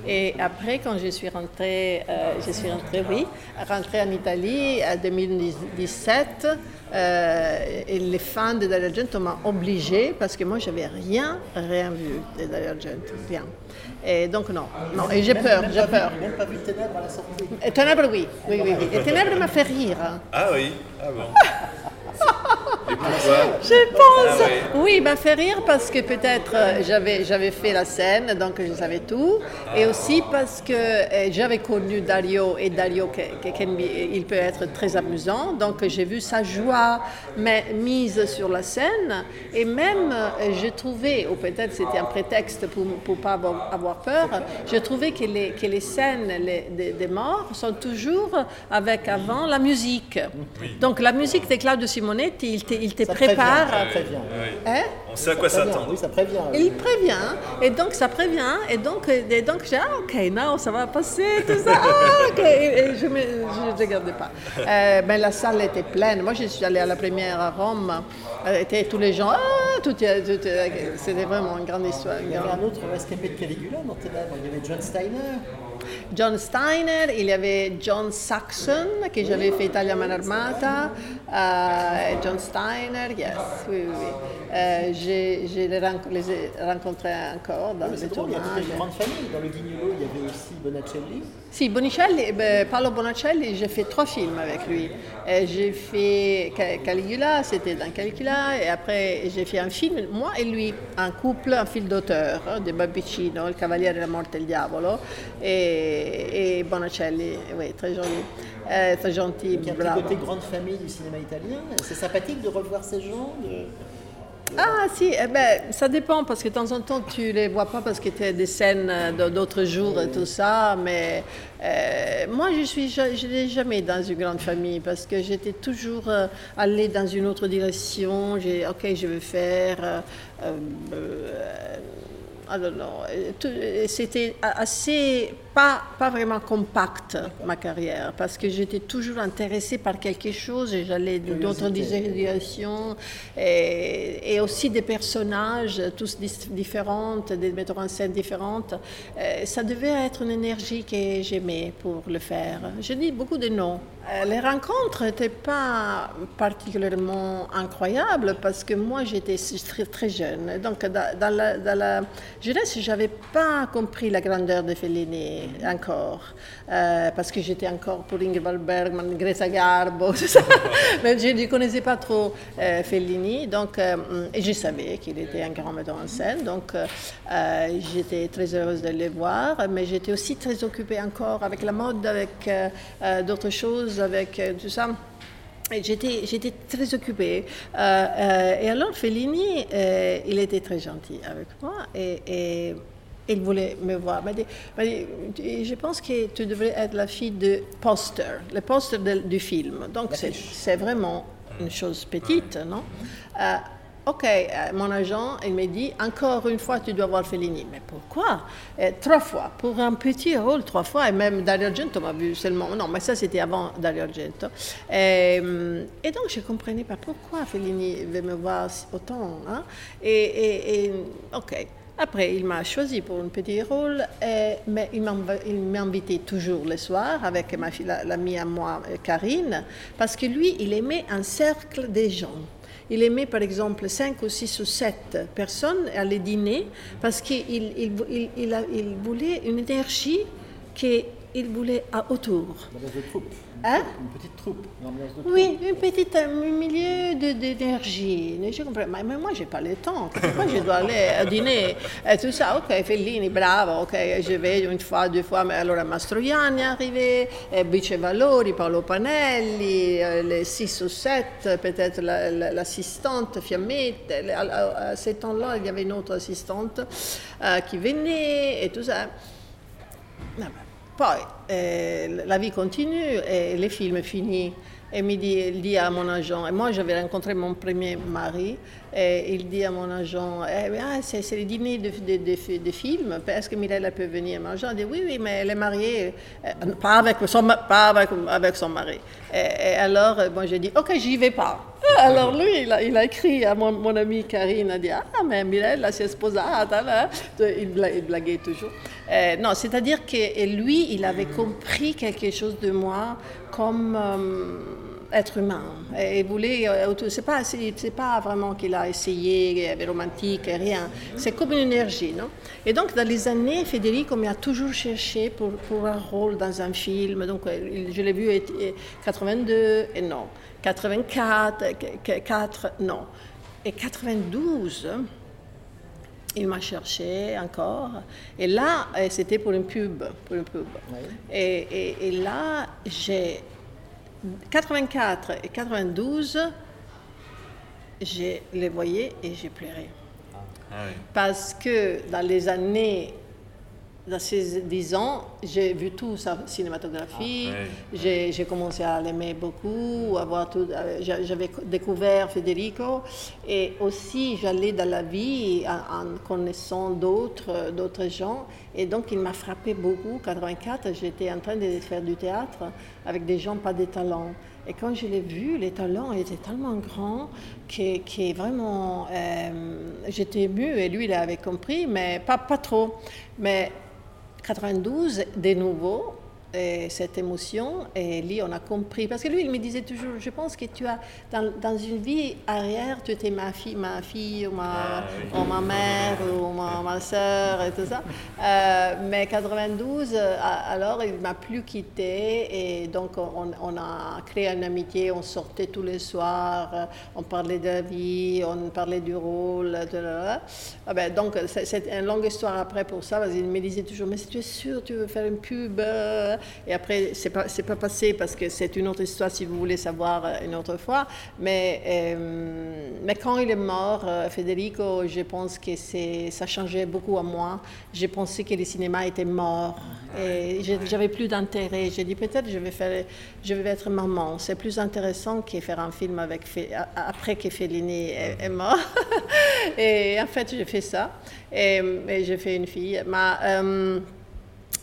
Et après, quand je suis rentrée, euh, je suis rentrée, oui, rentrée en Italie en 2017, euh, et les fans de Dario Argento m'ont obligée parce que moi, j'avais rien, rien vu de Dario Argento, rien. Et donc non, non, et j'ai peur, j'ai peur. même pas vu Ténèbres à la sortie. Et Ténèbres, oui, oui, oui, oui. Et Ténèbres m'a fait rire. hein. Ah oui, ah bon. (laughs) Et pourquoi quoi Je pense. Oui, il m'a fait rire parce que peut-être euh, j'avais, j'avais fait la scène, donc je savais tout. Et aussi parce que euh, j'avais connu Dario et Dario, il peut être très amusant. Donc j'ai vu sa joie mise sur la scène. Et même, euh, j'ai trouvé, ou peut-être c'était un prétexte pour ne pas avoir, peur, j'ai trouvé que les, que les scènes les- des, des morts sont toujours avec avant la musique. Donc la musique de Claudio Simonetti, il il te Ça prévient, prépare. prévient. Hein On sait à quoi s'attendre. Oui, ça prévient. il prévient, et donc ça prévient, et donc, et donc j'ai ah, ok, non, ça va passer, tout ça, ah, ok, et, et je ne regardais pas. Euh, mais la salle était pleine. Moi, je suis allée à la première à Rome, euh, étaient tous les gens, ah, tout, tout c'était vraiment une grande histoire. Il y avait un autre rescapé de Caligula dans tes lèvres. Il y avait John Steiner. John Steiner, il y avait John Saxon, que j'avais fait Italia Man Armata, euh, John Steiner, yes, oui, oui, oui. Euh, j'ai, je les, rencontrés encore dans les C'est drôle, il y a toute une grande famille. Dans le Guignolo, il y avait aussi Bonacelli. Si, Bonicelli, eh ben, Paolo Bonacelli, j'ai fait trois films avec lui. J'ai fait Ca- Caligula, c'était dans Caligula, et après j'ai fait un film, moi et lui, un couple, un film d'auteur, hein, de Babbicino, Il Cavaliere della Morte e il Diavolo, et, et Bonacelli, oui, très joli, euh, très gentil, Il y a un petit côté grande famille du cinéma italien. C'est sympathique de revoir ces gens. de- Ah si, eh ben, ça dépend parce que de temps en temps tu les vois pas parce que tu as des scènes euh, d'autres jours et tout ça, mais euh, moi je suis je n'ai jamais dans une grande famille parce que j'étais toujours euh, allée dans une autre direction, j'ai ok je vais faire C'était assez, pas, pas vraiment compact ma carrière, parce que j'étais toujours intéressée par quelque chose et j'allais d'autres directions, et, et aussi des personnages, tous différents, des metteurs en scène différentes. Euh, ça devait être une énergie que j'aimais pour le faire. Je dis beaucoup de non. Euh, Les rencontres n'étaient pas particulièrement incroyables parce que moi j'étais très, très jeune. Donc dans, dans la, dans la jeunesse, je n'avais pas compris la grandeur de Fellini encore. Euh, parce que j'étais encore pour Ingvar Bergman, Greta Garbo, tout ça. (laughs) mais je ne connaissais pas trop euh, Fellini. Donc, euh, et je savais qu'il était un grand metteur en scène. Donc j'étais très heureuse de le voir. Mais j'étais aussi très occupée encore avec la mode, avec d'autres choses, avec tout ça. J'étais, j'étais très occupée. Euh, euh, et alors, Fellini, euh, il était très gentil avec moi et, et il voulait me voir. Il m'a dit, je pense que tu devrais être la fille de poster, le poster de- du film. Donc, c'est, vraiment une chose petite, non? Euh, Ok, euh, mon agent, il m'a dit, encore une fois, tu dois voir Fellini. Mais pourquoi? Euh, Trois fois. Pour un petit rôle, trois fois. Et même Dario Argento m'a vu seulement. Non, mais ça, c'était avant Dario Argento. Et, et donc, je ne comprenais pas pourquoi Fellini veut me voir autant. hein? Et, et- et, ok. Après, il m'a choisi pour un petit rôle, et- mais il m'invitait toujours le soir avec ma fille, la- l'amie à moi, euh, Karine, parce que lui, il aimait un cercle de gens. Il aimait par exemple 5 ou 6 ou 7 personnes à les dîner parce qu'il voulait une énergie qu'il voulait à autour. Hein Une petite troupe. L'ambiance de troupe. Oui, un petit un milieu d'énergie. Je comprends. Mais, mais moi, je n'ai pas le temps. Pourquoi je dois aller à dîner et tout ça Ok, Fellini, bravo. Ok, je vais une fois, deux fois. Mais alors, Mastroianni est arrivé, eh, Bice Valori, Paolo Panelli, euh, les six ou sept, peut-être la- la- l'assistante Fiammette. À, à- à ce temps-là, il y avait une autre assistante euh, qui venait et tout ça. Vabbè. Eh, la vie continue et le film finit. Et dit, il dit à mon agent, et moi j'avais rencontré mon premier mari, et il dit à mon agent, eh, ah, c'est, le dîner de, de, de, est-ce que Mirella peut venir Mon agent dit, oui, oui, mais elle est mariée, euh, pas, avec son, pas avec, son mari. Et, et alors, moi j'ai dit, ok, j'y vais pas. Alors lui, il a, il a écrit à mon, mon ami Karine, a dit, ah, mais Mirella si è sposata, là. Il, bla- il blaguait toujours. Euh, non, c'est-à-dire que lui, il avait compris quelque chose de moi comme... euh, être humain. Et voulait, euh, c'est pas, c'est pas vraiment qu'il a essayé, euh, romantique, rien. C'est comme une énergie, non? Et donc, dans les années, Federico m'a toujours cherché pour, pour un rôle dans un film. Donc, euh, je l'ai vu en 82, et non. 84, qu- 4, non. Et 92, il m'a cherché encore. Et là, c'était pour une pub. Pour une pub. Et, et- et là, j'ai 84 et 92, je les voyais et j'ai pleuré. Parce que dans les années, dans ces 10 ans, j'ai vu toute sa cinématographie, j'ai j'ai commencé à l'aimer beaucoup, à voir tout, euh, j'a- j'avais co- découvert Federico et aussi j'allais dans la vie en, en connaissant d'autres d'autres gens et donc il m'a frappé beaucoup. 84, j'étais en train de faire du théâtre avec des gens pas des talents. Et quand je l'ai vu, les talents étaient tellement grands que, que vraiment, euh, j'étais émue et lui, il avait compris, mais pas, pas trop. Mais 92, de nouveau, et cette émotion, et lui, on a compris. Parce que lui, il me disait toujours, je pense que tu as, dans, dans une vie arrière, tu étais ma fille, ma fille, ou ma, ou ma mère, ou ma, ma soeur, et tout ça. Euh, mais 92, euh, alors, il m'a plus quitté, et donc on, on a créé une amitié, on sortait tous les soirs, euh, on parlait de la vie, on parlait du rôle, de la- ah ben, donc c'est une longue histoire après pour ça, parce qu'il me disait toujours, mais si tu es sûr, tu veux faire une pub euh, Et après, c'est pas, pas passé parce que c'est une autre histoire si vous voulez savoir euh, une autre fois. Mais, euh, mais quand il est mort, euh, Federico, je pense que ça changeait beaucoup à moi. J'ai pensé que le cinéma était mort. Et j'ai- j'avais plus d'intérêt. J'ai dit peut-être je vais faire, je vais être maman. C'est plus intéressant que faire un film avec après que Fellini est, est mort. (laughs) et en fait, j'ai fait ça. Et, et j'ai fait une fille. Ma, euh,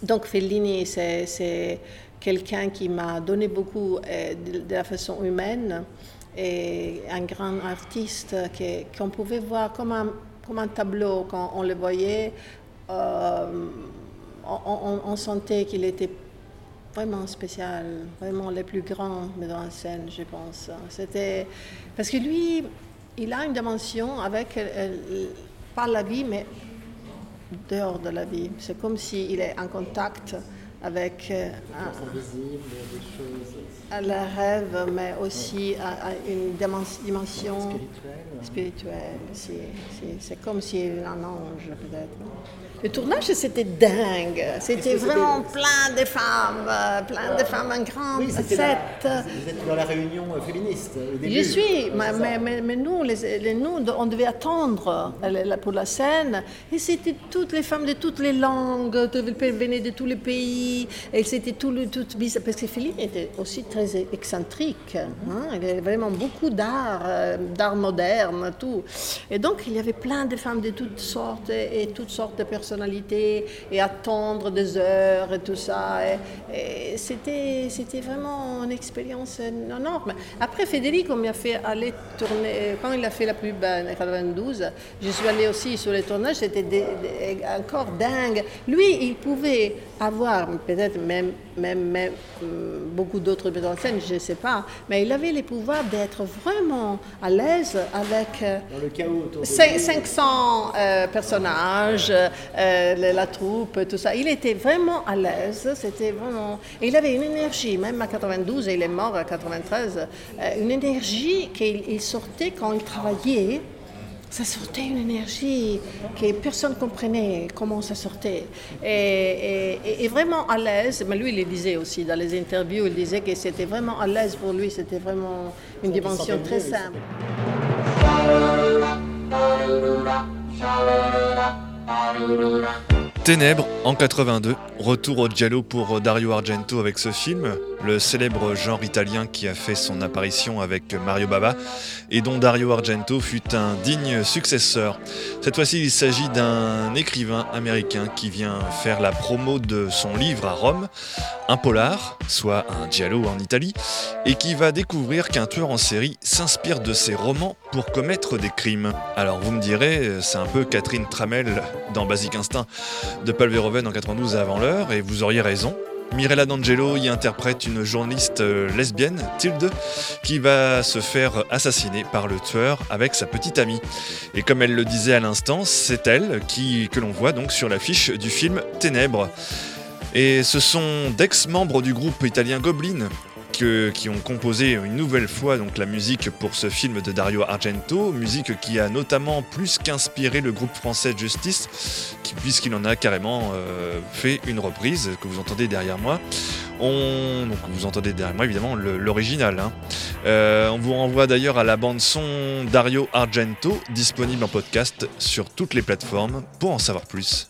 donc Fellini, c'est, quelqu'un qui m'a donné beaucoup euh, de, la façon humaine et un grand artiste qu'on pouvait voir comme un, un tableau quand on le voyait. euh, on, sentait qu'il était vraiment spécial, vraiment le plus grand metteur en scène, je pense. C'était parce que lui, il a une dimension avec euh, pas la vie, mais dehors de la vie. C'est comme s'il est en contact avec euh, un- à la rêve, mais aussi à, à une dimen- dimension spirituelle. C'est- comme si un ange, peut-être. Le tournage, c'était dingue. C'était vraiment plein de femmes, euh, plein de femmes en grand Oui, c'était set. la- vous êtes dans la réunion euh, féministe au début. Je suis, mais, mais, mais- mais nous, les, les- nous, on devait attendre euh, pour la scène. Et c'était toutes les femmes de toutes les langues, venaient de tous les pays. Et c'était tout le tout bizarre. Parce que Philippe était aussi très excentrique. hein. Il avait vraiment beaucoup d'art, euh, d'art moderne, tout. Et donc, il y avait plein de femmes de toutes sortes et, toutes sortes de personnalités. Et attendre des heures et tout ça. Et, c'était, c'était vraiment une expérience énorme. Après, Federico m'a fait aller tourner, quand il a fait la pub en 92, je suis allée aussi sur les tournages, c'était encore dingue. Lui, il pouvait avoir, peut-être même, même, même hum, beaucoup d'autres metteurs en scène, je ne sais pas, mais il avait les pouvoirs d'être vraiment à l'aise avec euh, Dans le chaos autour de Cin- lui. 500 euh, personnages, euh, la, la troupe, tout ça. Il était vraiment à l'aise. C'était vraiment. et il avait une énergie, même à 92, et il est mort à 93, euh, une énergie qu'il il sortait quand il travaillait. Ça sortait une énergie que personne ne comprenait comment ça sortait. Et, et- et- et vraiment à l'aise, mais lui il le disait aussi dans les interviews, il disait que c'était vraiment à l'aise pour lui, c'était vraiment une dimension très simple. Ténèbres en 82, retour au giallo pour Dario Argento avec ce film, le célèbre genre italien qui a fait son apparition avec Mario Bava et dont Dario Argento fut un digne successeur. Cette fois-ci, il s'agit d'un écrivain américain qui vient faire la promo de son livre à Rome, un polar, soit un giallo en Italie, et qui va découvrir qu'un tueur en série s'inspire de ses romans pour commettre des crimes. Alors vous me direz, c'est un peu Catherine Tramel dans Basic Instinct de Paul Verhoeven en 92 avant l'heure, et vous auriez raison. Mirella D'Angelo y interprète une journaliste euh, lesbienne, Tilde, qui va se faire assassiner par le tueur avec sa petite amie. Et comme elle le disait à l'instant, c'est elle que l'on voit donc sur l'affiche du film Ténèbres. Et ce sont d'ex-membres du groupe italien Goblin qui ont composé une nouvelle fois donc la musique pour ce film de Dario Argento, musique qui a notamment plus qu'inspiré le groupe français Justice, puisqu'il en a carrément euh, fait une reprise que vous entendez derrière moi. On, donc vous entendez derrière moi évidemment l'original. Hein. Euh, on vous renvoie d'ailleurs à la bande son Dario Argento, disponible en podcast sur toutes les plateformes pour en savoir plus.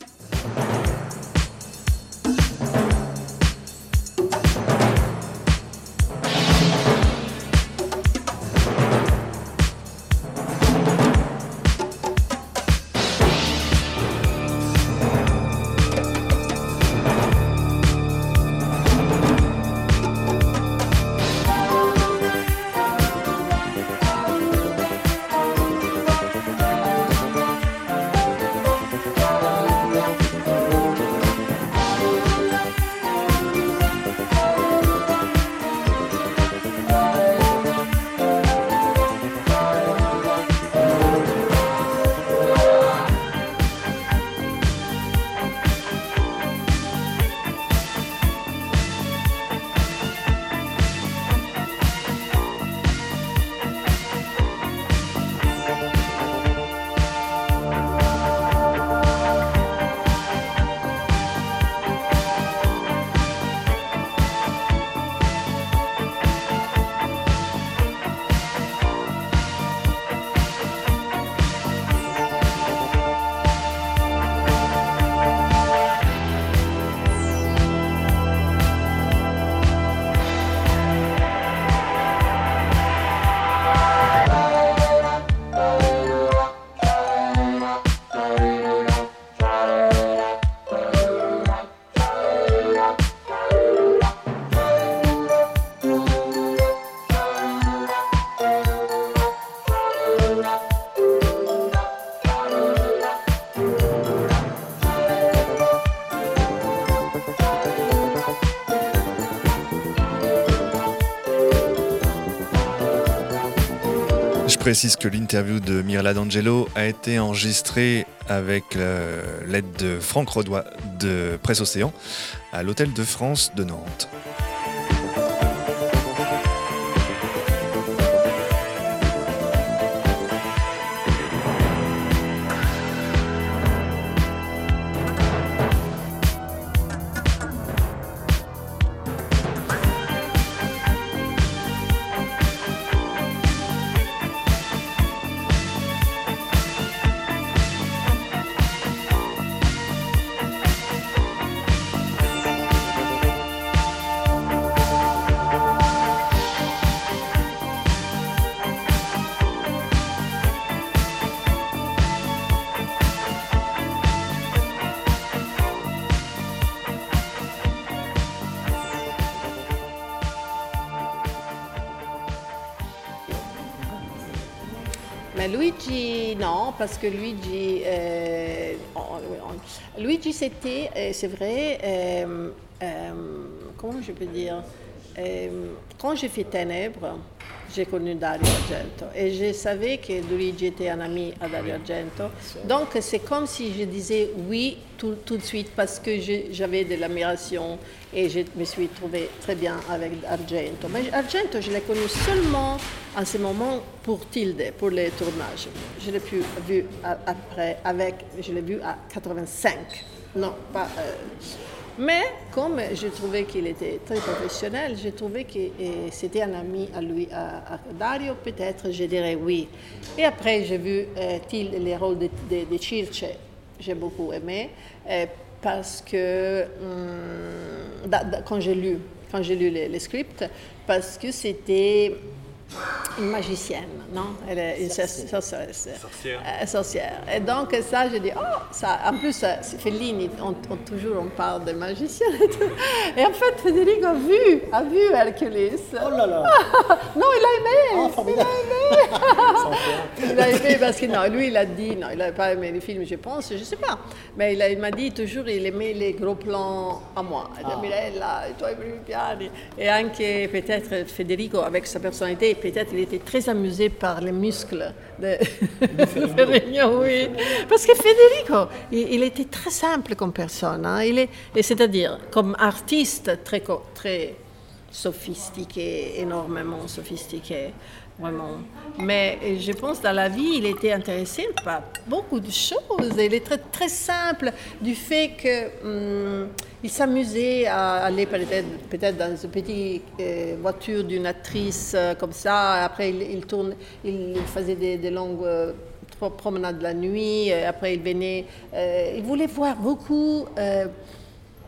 Précise que l'interview de Mirla D'Angelo a été enregistrée avec euh, l'aide de Franck Rodois de Presse Océan à l'Hôtel de France de Nantes. Luigi, non, parce que Luigi, euh, Luigi c'était, euh, c'est vrai, euh, comment je peux dire, quand j'ai fait Ténèbres, j'ai connu Dario Argento et je savais que Luigi était un ami à Dario Argento. Donc c'est comme si je disais oui tout, tout de suite parce que j'avais de l'admiration et je me suis trouvée très bien avec Argento. Mais Argento, je l'ai connu seulement en ce moment pour Tilde, pour les tournages. Je l'ai vu après avec, je l'ai vu à 85. Non, pas. Euh, mais comme je trouvais qu'il était très professionnel, j'ai trouvé que c'était un ami à lui, à, Dario, peut-être je dirais oui. Et après, j'ai vu euh, les rôles de, de, Circe, j'ai beaucoup aimé, euh, parce que hum, quand j'ai lu, quand j'ai lu les scripts, parce que c'était une magicienne, non? Elle est une sorcière. sorcière. Et donc ça, je dis, oh, ça, en plus, Fellini, on, toujours on parle de magicienne. Et, en fait, Federico a vu, a vu Hercules. Oh là là (laughs) Non, il a aimé. Oh, il a aimé. (laughs) il a aimé parce que non, lui, il a dit, non, il n'avait pas aimé les films, je pense, je ne sais pas. Mais il, a- il m'a dit toujours, il aimait les gros plans à moi. Il a dit, Mirella, i tuoi primi piani. Et anche peut-être Federico, avec sa personnalité, peut-être il était très amusé par les muscles de (laughs) Ferrigno, oui. Parce que Federico, il, il était très simple comme personne. hein. Il est, et c'est-à-dire, comme artiste, très, très sophistiqué, énormément sophistiqué, vraiment. Mais je pense dans la vie, il était intéressé par beaucoup de choses. Il est très, très simple du fait que hum, il s'amusait à aller peut-être peut-être dans une petite euh, voiture d'une actrice euh, comme ça. Après, il, tourne, il, faisait des, longues euh, pro- promenades la nuit. Après, il venait. il voulait voir beaucoup.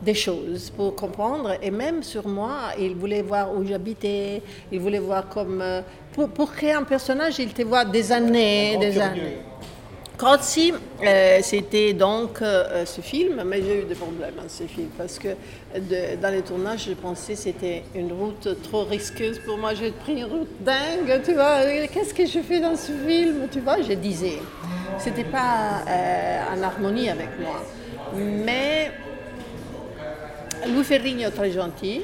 des choses pour comprendre. Et même sur moi, il voulait voir où j'habitais, il voulait voir comme... Pour, pour créer un personnage, il te voit des années, des années. Crozzi, euh, c'était donc euh, ce film, mais j'ai eu des problèmes dans ce film parce que de- dans les tournages, je pensais que c'était une route trop risqueuse pour moi. J'ai pris une route dingue, tu vois. Qu'est-ce que je fais dans ce film, tu vois? Je disais, c'était pas euh, en harmonie avec moi. Mais Louis Ferrigno très gentil,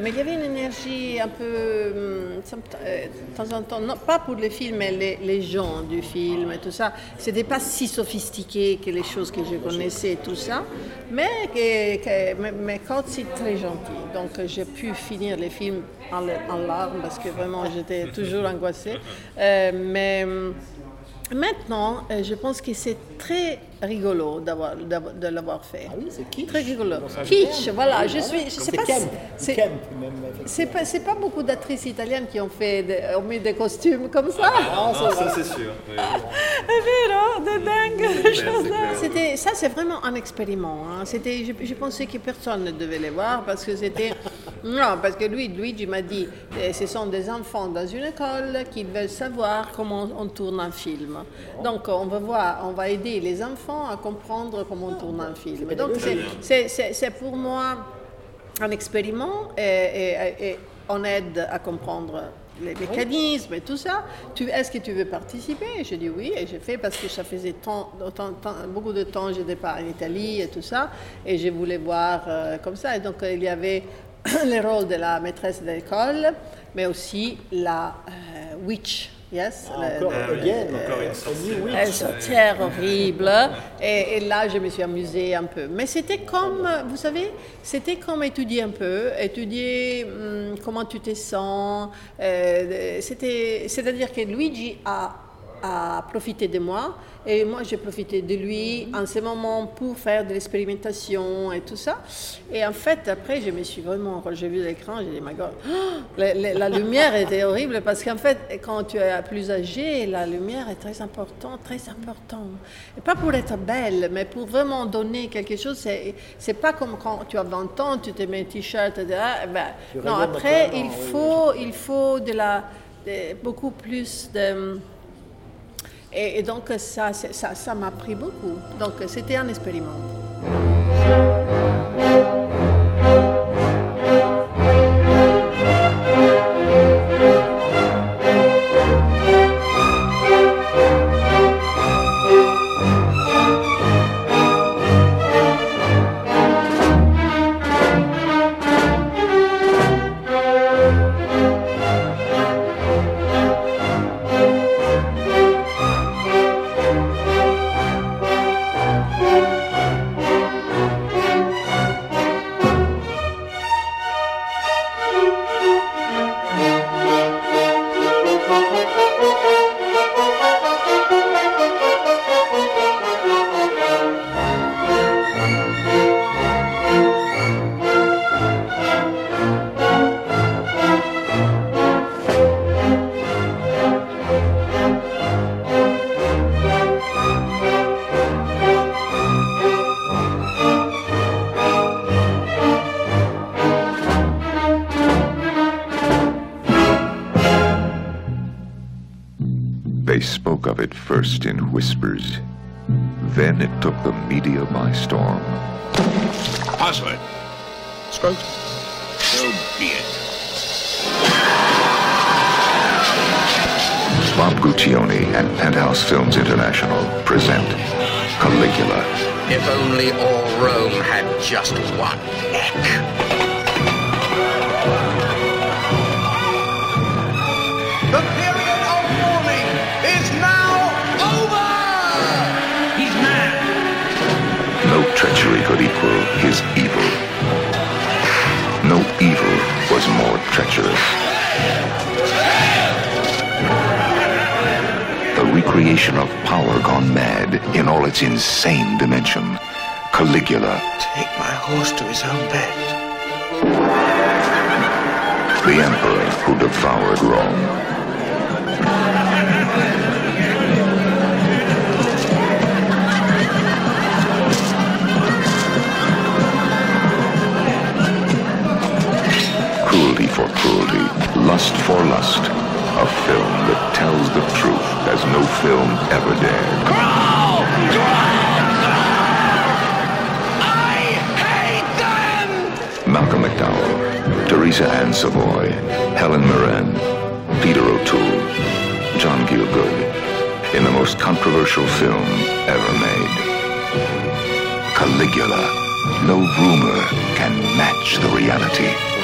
mais il y avait une énergie un peu, hum, euh, de temps en temps, non, pas pour les films, mais les, les gens du film et tout ça. C'était pas si sophistiqué que les choses que je connaissais et tout ça, mais, que, que- mais, mais Cozzi très gentil. Donc euh, j'ai pu finir les films en, en larmes parce que vraiment j'étais toujours angoissée. Euh, mais hum, Maintenant, euh, je pense que c'est très rigolo d'avoir, de l'avoir fait. Ah oui, c'est kitsch. Très rigolo. Kitsch, voilà. Je Ah, suis. Je c'est sais pas. c'est-. C'est pas, c'est pas beaucoup d'actrices italiennes qui ont fait, des- ont mis des costumes comme ça. Ah, ça, ça c'est sûr. oui. (laughs) C'est vero, de dingue. C'était, ça, c'est vraiment un expériment. hein. C'était, je, je pensais que personne ne devait les voir parce que c'était. (laughs) Non, parce que lui, Luigi m'a dit eh, ce sont des enfants dans une école qui veulent savoir comment on tourne un film. Donc, on va voir, on va aider les enfants à comprendre comment on tourne un film. Donc, c'est, pour moi un expériment et, et- et on aide à comprendre les mécanismes et tout ça. Est-ce que tu veux participer? Je dis oui, et j'ai fait parce que ça faisait tant, tant- beaucoup de temps que je n'étais pas en Italie et tout ça, et je voulais voir euh, comme ça. Et donc euh, il y avait (coughs) le rôle de la maîtresse d'école, mais aussi la euh, witch. Yes, le- Encore le- again, encore une euh, sorcière. horrible. Et, et là, je me suis amusée un peu. Mais c'était comme, vous savez, c'était comme étudier un peu, étudier hum, comment tu te sens. Euh, c'était, c'est-à-dire que Luigi a, a profité de moi et moi j'ai profité de lui en ce moment pour faire de l'expérimentation et tout ça. Et en fait, après, je me suis vraiment, quand j'ai vu l'écran, j'ai dit, my God, (gasps) la, la- la lumière était horrible parce qu'en fait, quand tu es plus âgé, la lumière est très importante, très importante. Et pas pour être belle, mais pour vraiment donner quelque chose. C'est, c'est pas comme quand tu as 20 ans, tu te mets un t-shirt, etc. Eh ben, non, après, il faut, il faut de la, de- beaucoup plus de. Et, donc, ça, c'est- ça, ça m'a pris beaucoup. Donc, c'était un expériment. Spoke of it first in whispers. Then it took the media by storm. Password. Scrotum. So be it. Bob Guccione and Penthouse Films International present Caligula. If only all Rome had just one neck. Could equal his evil. No evil was more treacherous. The recreation of power gone mad in all its insane dimension. Caligula. Take my horse to his own bed. The emperor who devoured Rome. For cruelty, lust for lust. A film that tells the truth as no film ever dared. I hate them. Malcolm McDowell, Teresa Ann Savoy, Helen Mirren, Peter O'Toole, John Gielgud, in the most controversial film ever made. Caligula. No rumor can match the reality.